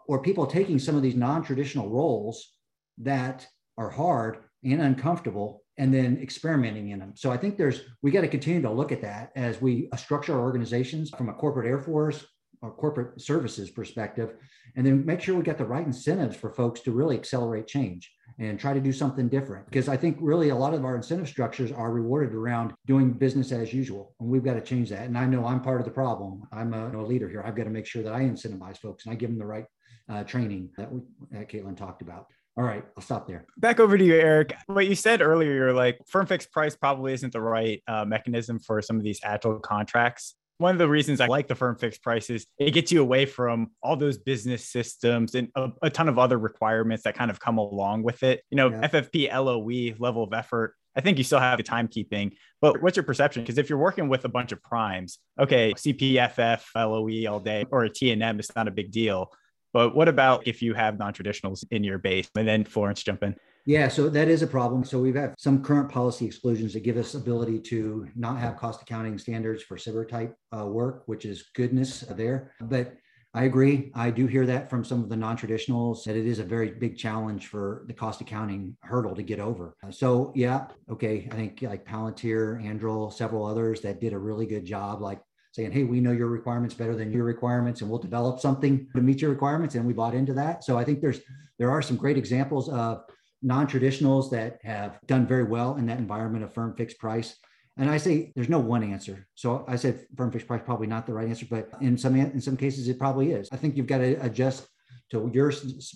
or people taking some of these non-traditional roles that are hard and uncomfortable and then experimenting in them. So I think there's we got to continue to look at that as we structure our organizations from a corporate Air Force or corporate services perspective, and then make sure we get the right incentives for folks to really accelerate change and try to do something different. Because I think really a lot of our incentive structures are rewarded around doing business as usual, and we've got to change that. And I know I'm part of the problem. I'm a, a leader here. I've got to make sure that I incentivize folks and I give them the right uh, training that, we, that Caitlin talked about. All right, I'll stop there. Back over to you, Eric. What you said earlier, you're like firm fixed price probably isn't the right uh, mechanism for some of these agile contracts one of the reasons I like the firm fixed prices, it gets you away from all those business systems and a, a ton of other requirements that kind of come along with it. You know, yeah. FFP, LOE, level of effort. I think you still have the timekeeping, but what's your perception? Because if you're working with a bunch of primes, okay, CPFF, LOE all day, or a T&M, it's not a big deal. But what about if you have non-traditionals in your base? And then Florence jump in. Yeah, so that is a problem. So we've had some current policy exclusions that give us ability to not have cost accounting standards for SBIR type uh, work, which is goodness there. But I agree. I do hear that from some of the non-traditionals that it is a very big challenge for the cost accounting hurdle to get over. So yeah, okay. I think like Palantir, Anduril, several others that did a really good job, like saying, hey, we know your requirements better than your requirements, and we'll develop something to meet your requirements. And we bought into that. So I think there's there are some great examples of non-traditionals that have done very well in that environment of firm fixed price and I say there's no one answer. So I said firm fixed price probably not the right answer, but in some in some cases it probably is. I think you've got to adjust to your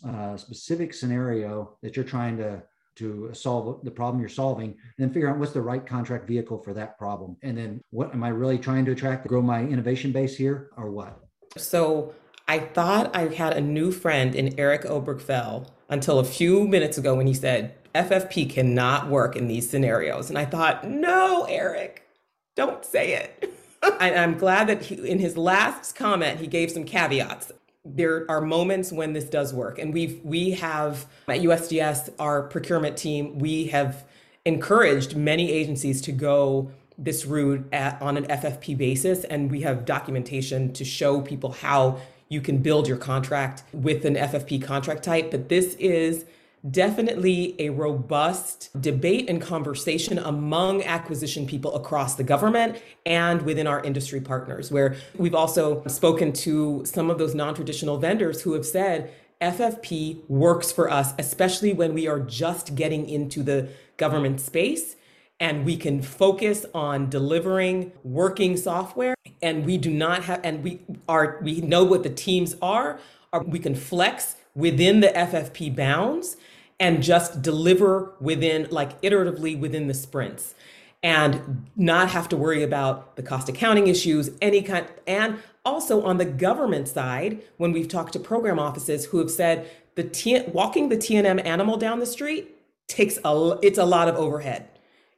uh, specific scenario that you're trying to to solve the problem you're solving and then figure out what's the right contract vehicle for that problem and then what am i really trying to attract to grow my innovation base here or what so i thought i had a new friend in eric obergfell until a few minutes ago when he said FFP cannot work in these scenarios. And I thought, no, Eric, don't say it. I'm glad that he, in his last comment, he gave some caveats. There are moments when this does work. And we've, we have at USDS, our procurement team, we have encouraged many agencies to go this route at, on an FFP basis. And we have documentation to show people how you can build your contract with an FFP contract type. But this is definitely a robust debate and conversation among acquisition people across the government and within our industry partners, where we've also spoken to some of those non traditional vendors who have said, FFP works for us, especially when we are just getting into the government space and we can focus on delivering working software and we do not have and we are we know what the teams are, are we can flex within the FFP bounds and just deliver within like iteratively within the sprints and not have to worry about the cost accounting issues any kind and also on the government side when we've talked to program offices who have said the T- walking the T&M animal down the street takes a it's a lot of overhead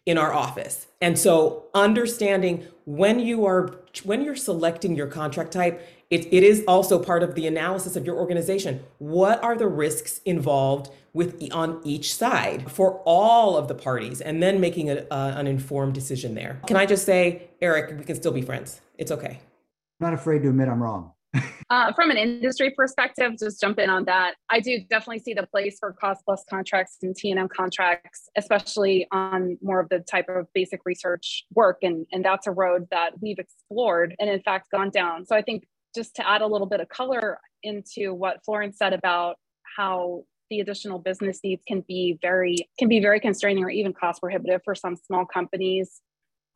in our office and so understanding when you are when you're selecting your contract type it, it is also part of the analysis of your organization what are the risks involved with on each side for all of the parties and then making a, uh, an informed decision there. Can I just say, Eric, we can still be friends. It's okay. I'm not afraid to admit I'm wrong. Uh, from an industry perspective, just jump in on that. I do definitely see the place for cost plus contracts and T&M contracts, especially on more of the type of basic research work. And, and that's a road that we've explored and in fact gone down. So I think just to add a little bit of color into what Florence said about how the additional business needs can be very can be very constraining or even cost prohibitive for some small companies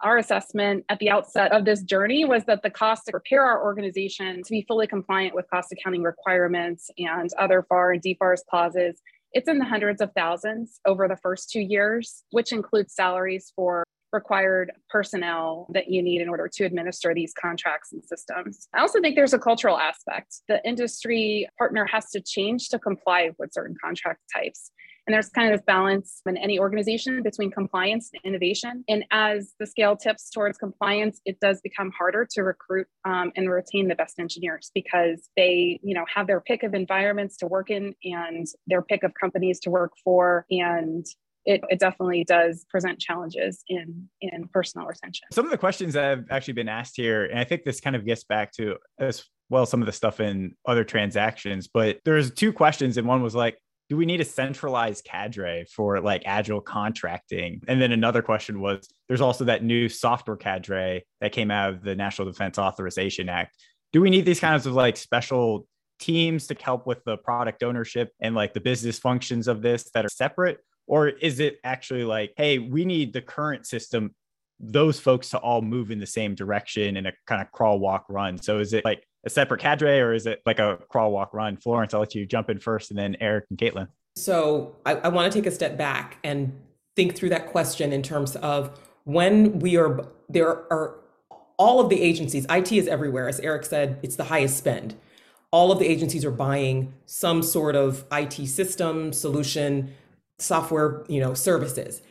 our assessment at the outset of this journey was that the cost to prepare our organization to be fully compliant with cost accounting requirements and other FAR and DFARS clauses, it's in the hundreds of thousands over the first two years, which includes salaries for required personnel that you need in order to administer these contracts and systems. I also think there's a cultural aspect. The industry partner has to change to comply with certain contract types. And there's kind of this balance in any organization between compliance and innovation. And as the scale tips towards compliance, it does become harder to recruit um, and retain the best engineers because they, you know, have their pick of environments to work in and their pick of companies to work for. And it, it definitely does present challenges in in personnel retention. Some of the questions that have actually been asked here, and I think this kind of gets back to as well some of the stuff in other transactions, but there's two questions, and one was like, do we need a centralized cadre for like agile contracting? And then another question was there's also that new software cadre that came out of the National Defense Authorization Act. Do we need these kinds of like special teams to help with the product ownership and like the business functions of this that are separate? Or is it actually like, hey, we need the current system, those folks to all move in the same direction in a kind of crawl, walk, run? So is it like a separate cadre or is it like a crawl, walk, run? Florence, I'll let you jump in first and then Eric and Caitlin. So I, I want to take a step back and think through that question in terms of when we are, there are all of the agencies, IT is everywhere. As Eric said, it's the highest spend. All of the agencies are buying some sort of IT system, solution, software, you know, services.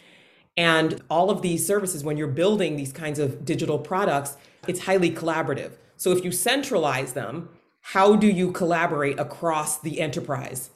And all of these services, when you're building these kinds of digital products, it's highly collaborative. So if you centralize them, how do you collaborate across the enterprise?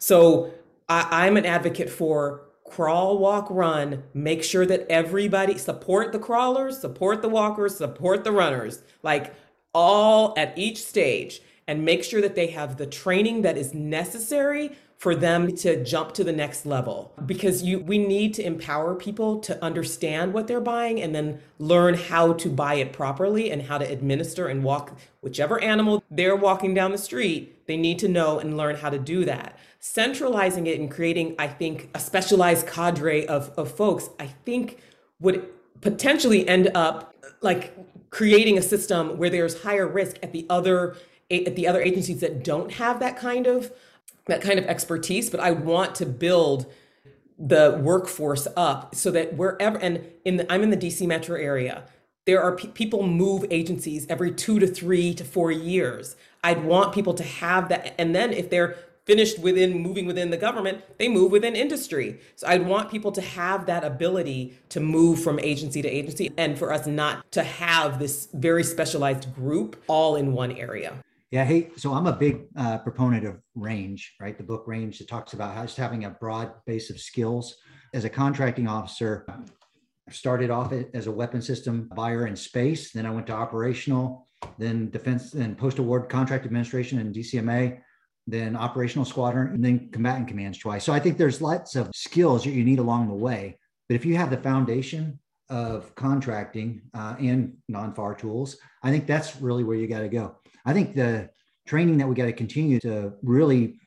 So I, am an advocate for crawl, walk, run. Make sure that everybody support the crawlers, support the walkers, support the runners, like all at each stage. and make sure that they have the training that is necessary for them to jump to the next level. Because you we need to empower people to understand what they're buying and then learn how to buy it properly and how to administer and walk whichever animal they're walking down the street they need to know and learn how to do that. Centralizing it and creating i think a specialized cadre of, of folks i think would potentially end up like creating a system where there's higher risk at the other at the other agencies that don't have that kind of that kind of expertise, but I want to build the workforce up so that wherever and in the, I'm in the DC metro area, there are pe- people move agencies every 2 to 3 to 4 years. I'd want people to have that and then if they're finished within moving within the government, they move within industry. So I'd want people to have that ability to move from agency to agency and for us not to have this very specialized group all in one area. Yeah. Hey, so I'm a big uh, proponent of range, right? The book Range that talks about just having a broad base of skills. As a contracting officer, I started off as a weapon system buyer in space. Then I went to operational, then defense, then post award contract administration and DCMA, then operational squadron, and then combatant commands twice. So I think there's lots of skills that you need along the way. But if you have the foundation of contracting uh, and non-FAR tools, I think that's really where you got to go. I think the training that we got to continue to really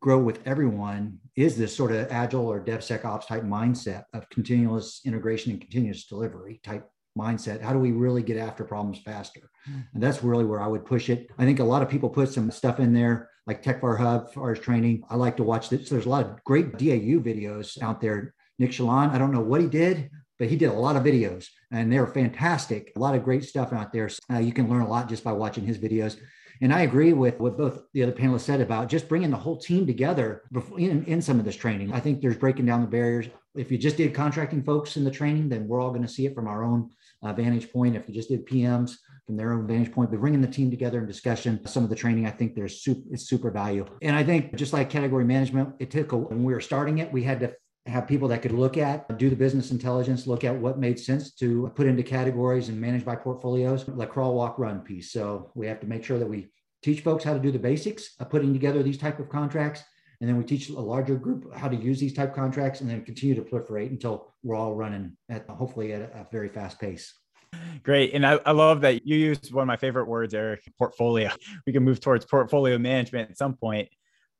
grow with everyone is this sort of agile or DevSecOps type mindset of continuous integration and continuous delivery type mindset. How do we really get after problems faster? And that's really where I would push it. I think a lot of people put some stuff in there like TechFAR Hub for our training. I like to watch this. There's a lot of great DAU videos out there. Nick Chaillan, I don't know what he did, but he did a lot of videos and they're fantastic. A lot of great stuff out there. Uh, you can learn a lot just by watching his videos. And I agree with what both the other panelists said about just bringing the whole team together in, in some of this training. I think there's breaking down the barriers. If you just did contracting folks in the training, then we're all going to see it from our own uh, vantage point. If you just did PMs from their own vantage point, but bringing the team together in discussion, some of the training, I think there's super, it's super value. And I think just like category management, it took a, when we were starting it, we had to have people that could look at, do the business intelligence, look at what made sense to put into categories and manage by portfolios, like crawl, walk, run piece. So we have to make sure that we teach folks how to do the basics of putting together these type of contracts. And then we teach a larger group how to use these type contracts and then continue to proliferate until we're all running at hopefully at a very fast pace. Great. And I, I, love that you used one of my favorite words, Eric, portfolio. We can move towards portfolio management at some point.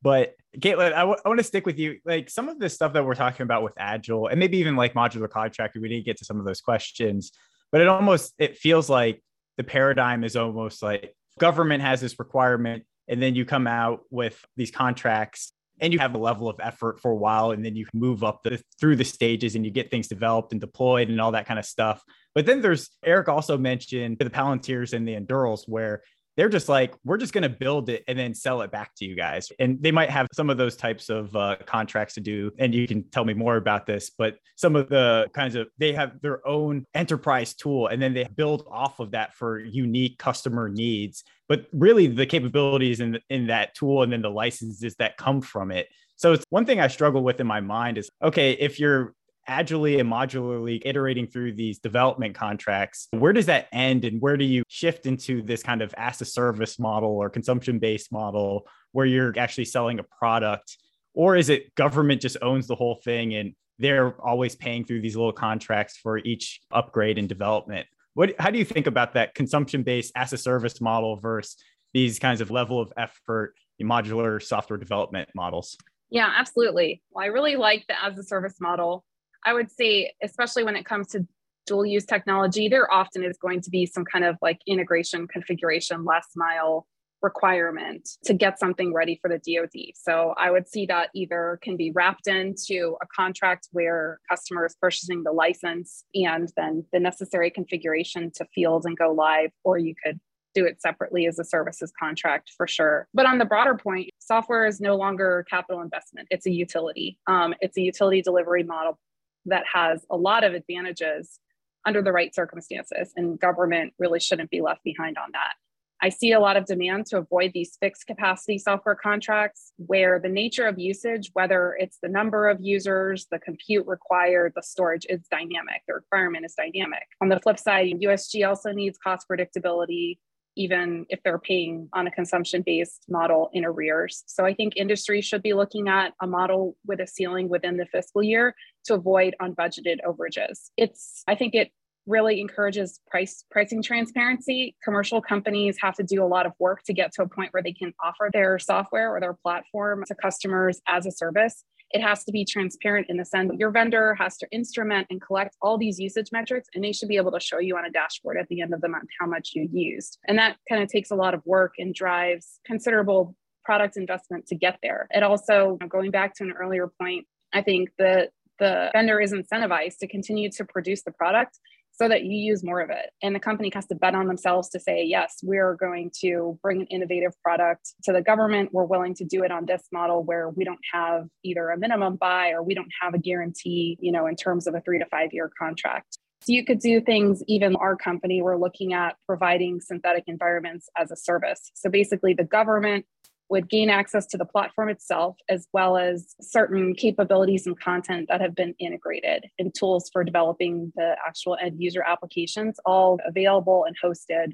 But Caitlin, I, w- I want to stick with you. Like some of the stuff that we're talking about with Agile and maybe even like modular contracting, we didn't get to some of those questions, but it almost, it feels like the paradigm is almost like government has this requirement and then you come out with these contracts and you have a level of effort for a while and then you move up the, through the stages and you get things developed and deployed and all that kind of stuff but then there's eric also mentioned the palantirs and the Andurils where they're just like, we're just going to build it and then sell it back to you guys. And they might have some of those types of uh, contracts to do. And you can tell me more about this, but some of the kinds of, they have their own enterprise tool and then they build off of that for unique customer needs. But really, the capabilities in, in that tool and then the licenses that come from it. So it's one thing I struggle with in my mind is okay, if you're agilely and modularly iterating through these development contracts, where does that end and where do you shift into this kind of as a service model or consumption based model where you're actually selling a product? Or is it government just owns the whole thing and they're always paying through these little contracts for each upgrade and development? What, how do you think about that consumption based as a service model versus these kinds of level of effort modular software development models? Yeah, absolutely. Well, I really like the as a service model I would say, especially when it comes to dual use technology, there often is going to be some kind of like integration, configuration, last mile requirement to get something ready for the DoD. So I would see that either can be wrapped into a contract where customer is purchasing the license and then the necessary configuration to field and go live, or you could do it separately as a services contract for sure. But on the broader point, software is no longer capital investment. It's a utility. Um, it's a utility delivery model that has a lot of advantages under the right circumstances, and government really shouldn't be left behind on that. I see a lot of demand to avoid these fixed capacity software contracts where the nature of usage, whether it's the number of users, the compute required, the storage, is dynamic. The requirement is dynamic. On the flip side, USG also needs cost predictability. Even if they're paying on a consumption based model in arrears. So I think industry should be looking at a model with a ceiling within the fiscal year to avoid unbudgeted overages. It's, I think it really encourages price pricing transparency. Commercial companies have to do a lot of work to get to a point where they can offer their software or their platform to customers as a service it has to be transparent in the sense that your vendor has to instrument and collect all these usage metrics and they should be able to show you on a dashboard at the end of the month how much you used. And that kind of takes a lot of work and drives considerable product investment to get there. It also going back to an earlier point i think that the vendor is incentivized to continue to produce the product so that you use more of it. And the company has to bet on themselves to say, yes, we're going to bring an innovative product to the government. We're willing to do it on this model where we don't have either a minimum buy or we don't have a guarantee, you know, in terms of a three to five year contract. So you could do things, even our company, we're looking at providing synthetic environments as a service. So basically, the government would gain access to the platform itself, as well as certain capabilities and content that have been integrated and tools for developing the actual end user applications, all available and hosted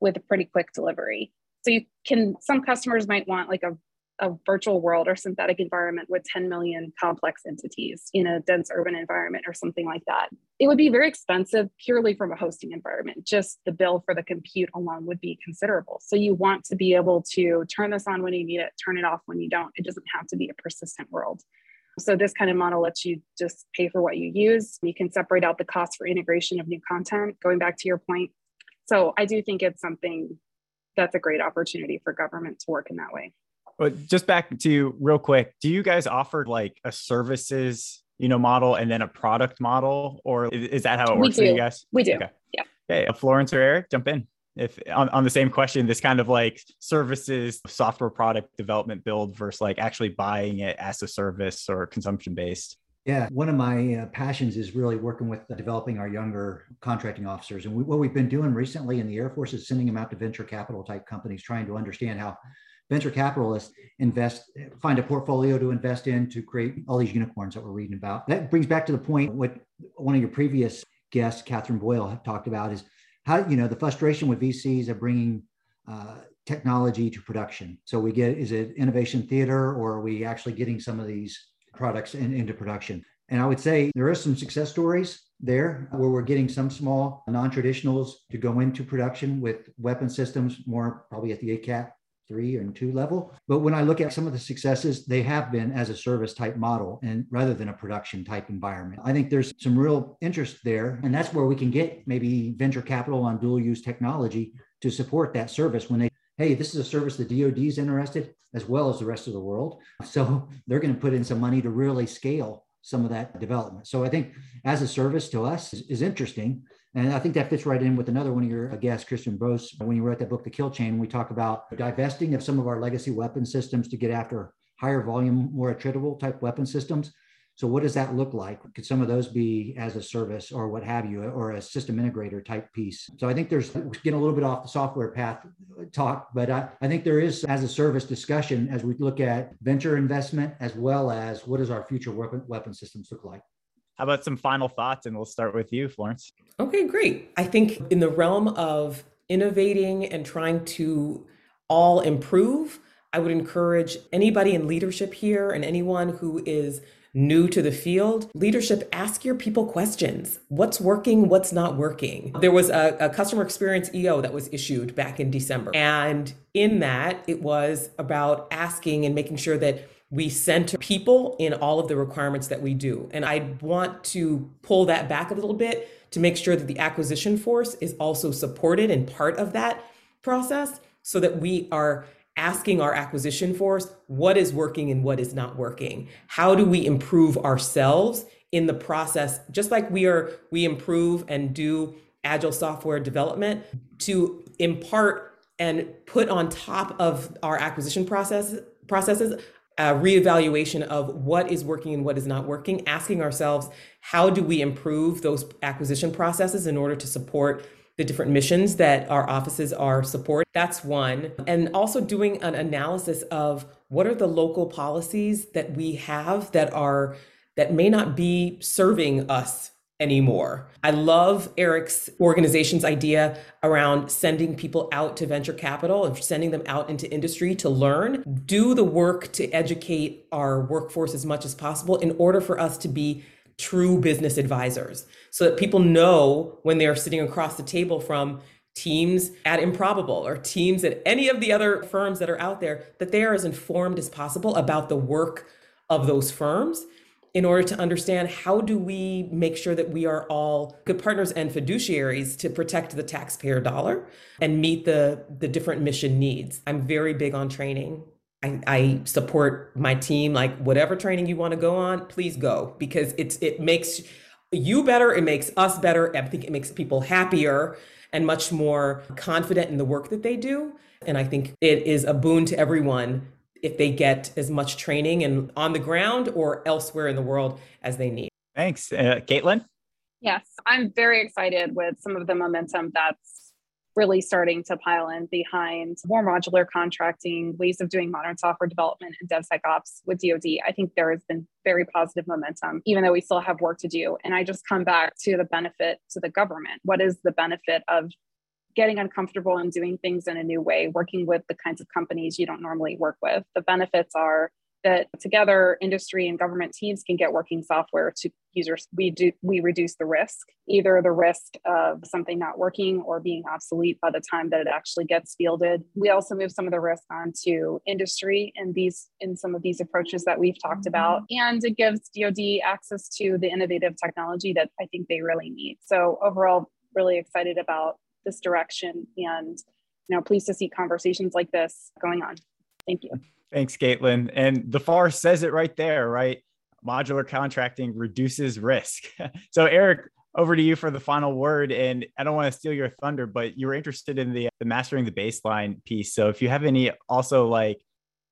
with a pretty quick delivery. So you can, some customers might want like a a virtual world or synthetic environment with 10 million complex entities in a dense urban environment or something like that. It would be very expensive purely from a hosting environment. Just the bill for the compute alone would be considerable. So you want to be able to turn this on when you need it, turn it off when you don't. It doesn't have to be a persistent world. So this kind of model lets you just pay for what you use. You can separate out the cost for integration of new content, going back to your point. So I do think it's something that's a great opportunity for government to work in that way. But just back to you real quick, do you guys offer like a services, you know, model and then a product model, or is, is that how it works for you guys? We do. Okay. Yeah. Okay, Florence or Eric, jump in. If on, on the same question, this kind of like services, software product development build versus like actually buying it as a service or consumption based. Yeah, one of my uh, passions is really working with uh, developing our younger contracting officers. And we, what we've been doing recently in the Air Force is sending them out to venture capital type companies, trying to understand how venture capitalists invest, find a portfolio to invest in to create all these unicorns that we're reading about. That brings back to the point what one of your previous guests, Katherine Boyle, talked about is how you know the frustration with VCs of bringing uh, technology to production. So we get is it innovation theater or are we actually getting some of these products in, into production? And I would say there are some success stories there where we're getting some small non-traditionals to go into production with weapon systems, more probably at the ACAT three and two level. But when I look at some of the successes, they have been as a service type model and rather than a production type environment. I think there's some real interest there. And that's where we can get maybe venture capital on dual use technology to support that service when they, hey, this is a service the DoD is interested as well as the rest of the world. So they're going to put in some money to really scale some of that development. So I think as a service to us is, is interesting. And I think that fits right in with another one of your uh, guests, Christian Brose. When you wrote that book, The Kill Chain, we talk about divesting of some of our legacy weapon systems to get after higher volume, more attritable type weapon systems. So what does that look like? Could some of those be as a service or what have you, or a system integrator type piece? So I think there's getting a little bit off the software path uh, talk, but I, I think there is as a service discussion as we look at venture investment as well as what does our future weapon, weapon systems look like? How about some final thoughts? And we'll start with you, Florence. Okay, great. I think in the realm of innovating and trying to all improve, I would encourage anybody in leadership here and anyone who is new to the field, leadership, ask your people questions. What's working? What's not working? There was a, a, customer experience EO that was issued back in December. And in that, it was about asking and making sure that we center people in all of the requirements that we do. And I want to pull that back a little bit to make sure that the acquisition force is also supported and part of that process so that we are asking our acquisition force what is working and what is not working. How do we improve ourselves in the process just like we are we improve and do agile software development to impart and put on top of our acquisition process processes a reevaluation of what is working and what is not working, asking ourselves, how do we improve those acquisition processes in order to support the different missions that our offices are support. That's one. And also doing an analysis of what are the local policies that we have that are that may not be serving us anymore. I love Eric's organization's idea around sending people out to venture capital and sending them out into industry to learn, do the work to educate our workforce as much as possible in order for us to be true business advisors so that people know when they're sitting across the table from teams at Improbable or teams at any of the other firms that are out there that they are as informed as possible about the work of those firms in order to understand how do we make sure that we are all good partners and fiduciaries to protect the taxpayer dollar and meet the the different mission needs. I'm very big on training. I, I support my team like whatever training you want to go on please go because it's it makes you better it makes us better i think it makes people happier and much more confident in the work that they do. And i think it is a boon to everyone if they get as much training and on the ground or elsewhere in the world as they need. Thanks. Uh, Caitlin? Yes, I'm very excited with some of the momentum that's really starting to pile in behind more modular contracting, ways of doing modern software development and DevSecOps with DoD. I think there has been very positive momentum, even though we still have work to do. And I just come back to the benefit to the government. What is the benefit of getting uncomfortable and doing things in a new way, working with the kinds of companies you don't normally work with. The benefits are that together industry and government teams can get working software to users. We do we reduce the risk either the risk of something not working or being obsolete by the time that it actually gets fielded. We also move some of the risk onto industry in these in some of these approaches that we've talked mm-hmm. about. And it gives dod access to the innovative technology that i think they really need. So overall really excited about this direction and you know pleased to see conversations like this going on. Thank you. Thanks caitlin. And the FAR says it right there right? Modular contracting reduces risk. So eric over to you for the final word. And i don't want to steal your thunder but you were interested in the, the mastering the baseline piece. So if you have any also like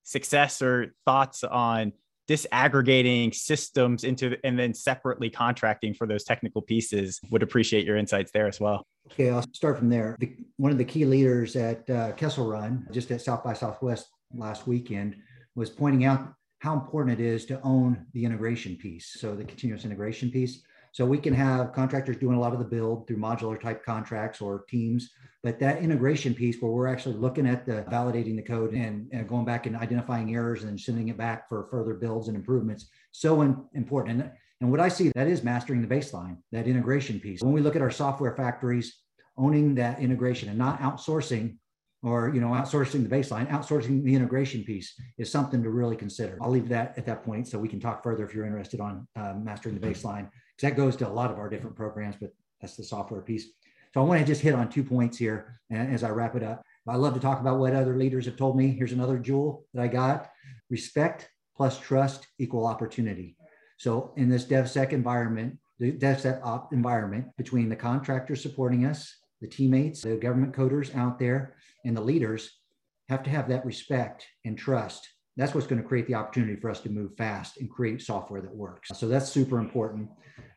success or thoughts on disaggregating systems into and then separately contracting for those technical pieces would appreciate your insights there as well Okay, I'll start from there. The, one of the key leaders at uh, Kessel Run, just at South by Southwest last weekend, was pointing out how important it is to own the integration piece. So the continuous integration piece. So we can have contractors doing a lot of the build through modular type contracts or teams, but that integration piece where we're actually looking at the validating the code and, and going back and identifying errors and sending it back for further builds and improvements, so in, important. And and what I see that is mastering the baseline, that integration piece. When we look at our software factories, owning that integration and not outsourcing or you know outsourcing the baseline outsourcing the integration piece is something to really consider i'll leave that at that point so we can talk further if you're interested on uh, mastering the baseline because that goes to a lot of our different programs but that's the software piece so i want to just hit on two points here uh, as i wrap it up i love to talk about what other leaders have told me here's another jewel that i got respect plus trust equal opportunity so in this DevSec environment, the DevSec environment between the contractors supporting us, the teammates, the government coders out there, and the leaders have to have that respect and trust. That's what's going to create the opportunity for us to move fast and create software that works. So that's super important.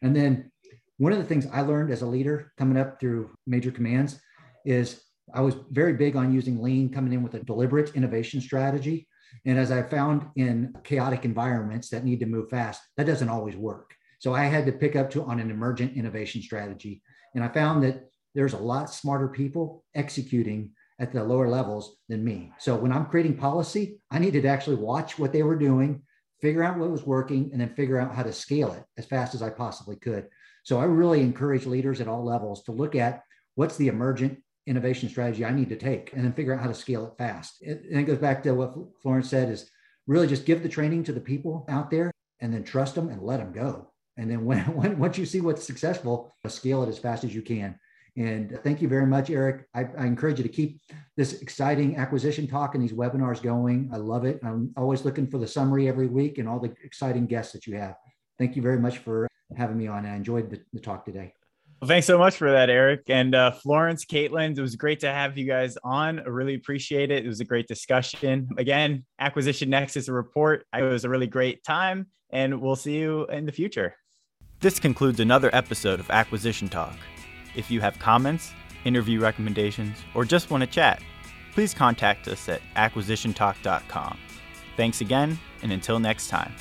And then one of the things I learned as a leader coming up through major commands is I was very big on using lean, coming in with a deliberate innovation strategy. And as I found in chaotic environments that need to move fast, that doesn't always work. So I had to pick up to on an emergent innovation strategy. And I found that there's a lot smarter people executing at the lower levels than me. So when I'm creating policy, I needed to actually watch what they were doing, figure out what was working, and then figure out how to scale it as fast as I possibly could. So I really encourage leaders at all levels to look at what's the emergent innovation strategy I need to take and then figure out how to scale it fast. It, and it goes back to what Florence said is really just give the training to the people out there and then trust them and let them go. And then when, when once you see what's successful, scale it as fast as you can. And thank you very much, Eric. I, I, encourage you to keep this exciting acquisition talk and these webinars going. I love it. I'm always looking for the summary every week and all the exciting guests that you have. Thank you very much for having me on. I enjoyed the, the talk today. Well, thanks so much for that, Eric. And uh, Florence, Caitlin, it was great to have you guys on. I really appreciate it. It was a great discussion. Again, Acquisition Next is a report. It was a really great time, and we'll see you in the future. This concludes another episode of Acquisition Talk. If you have comments, interview recommendations, or just want to chat, please contact us at acquisitiontalk.com. Thanks again, and until next time.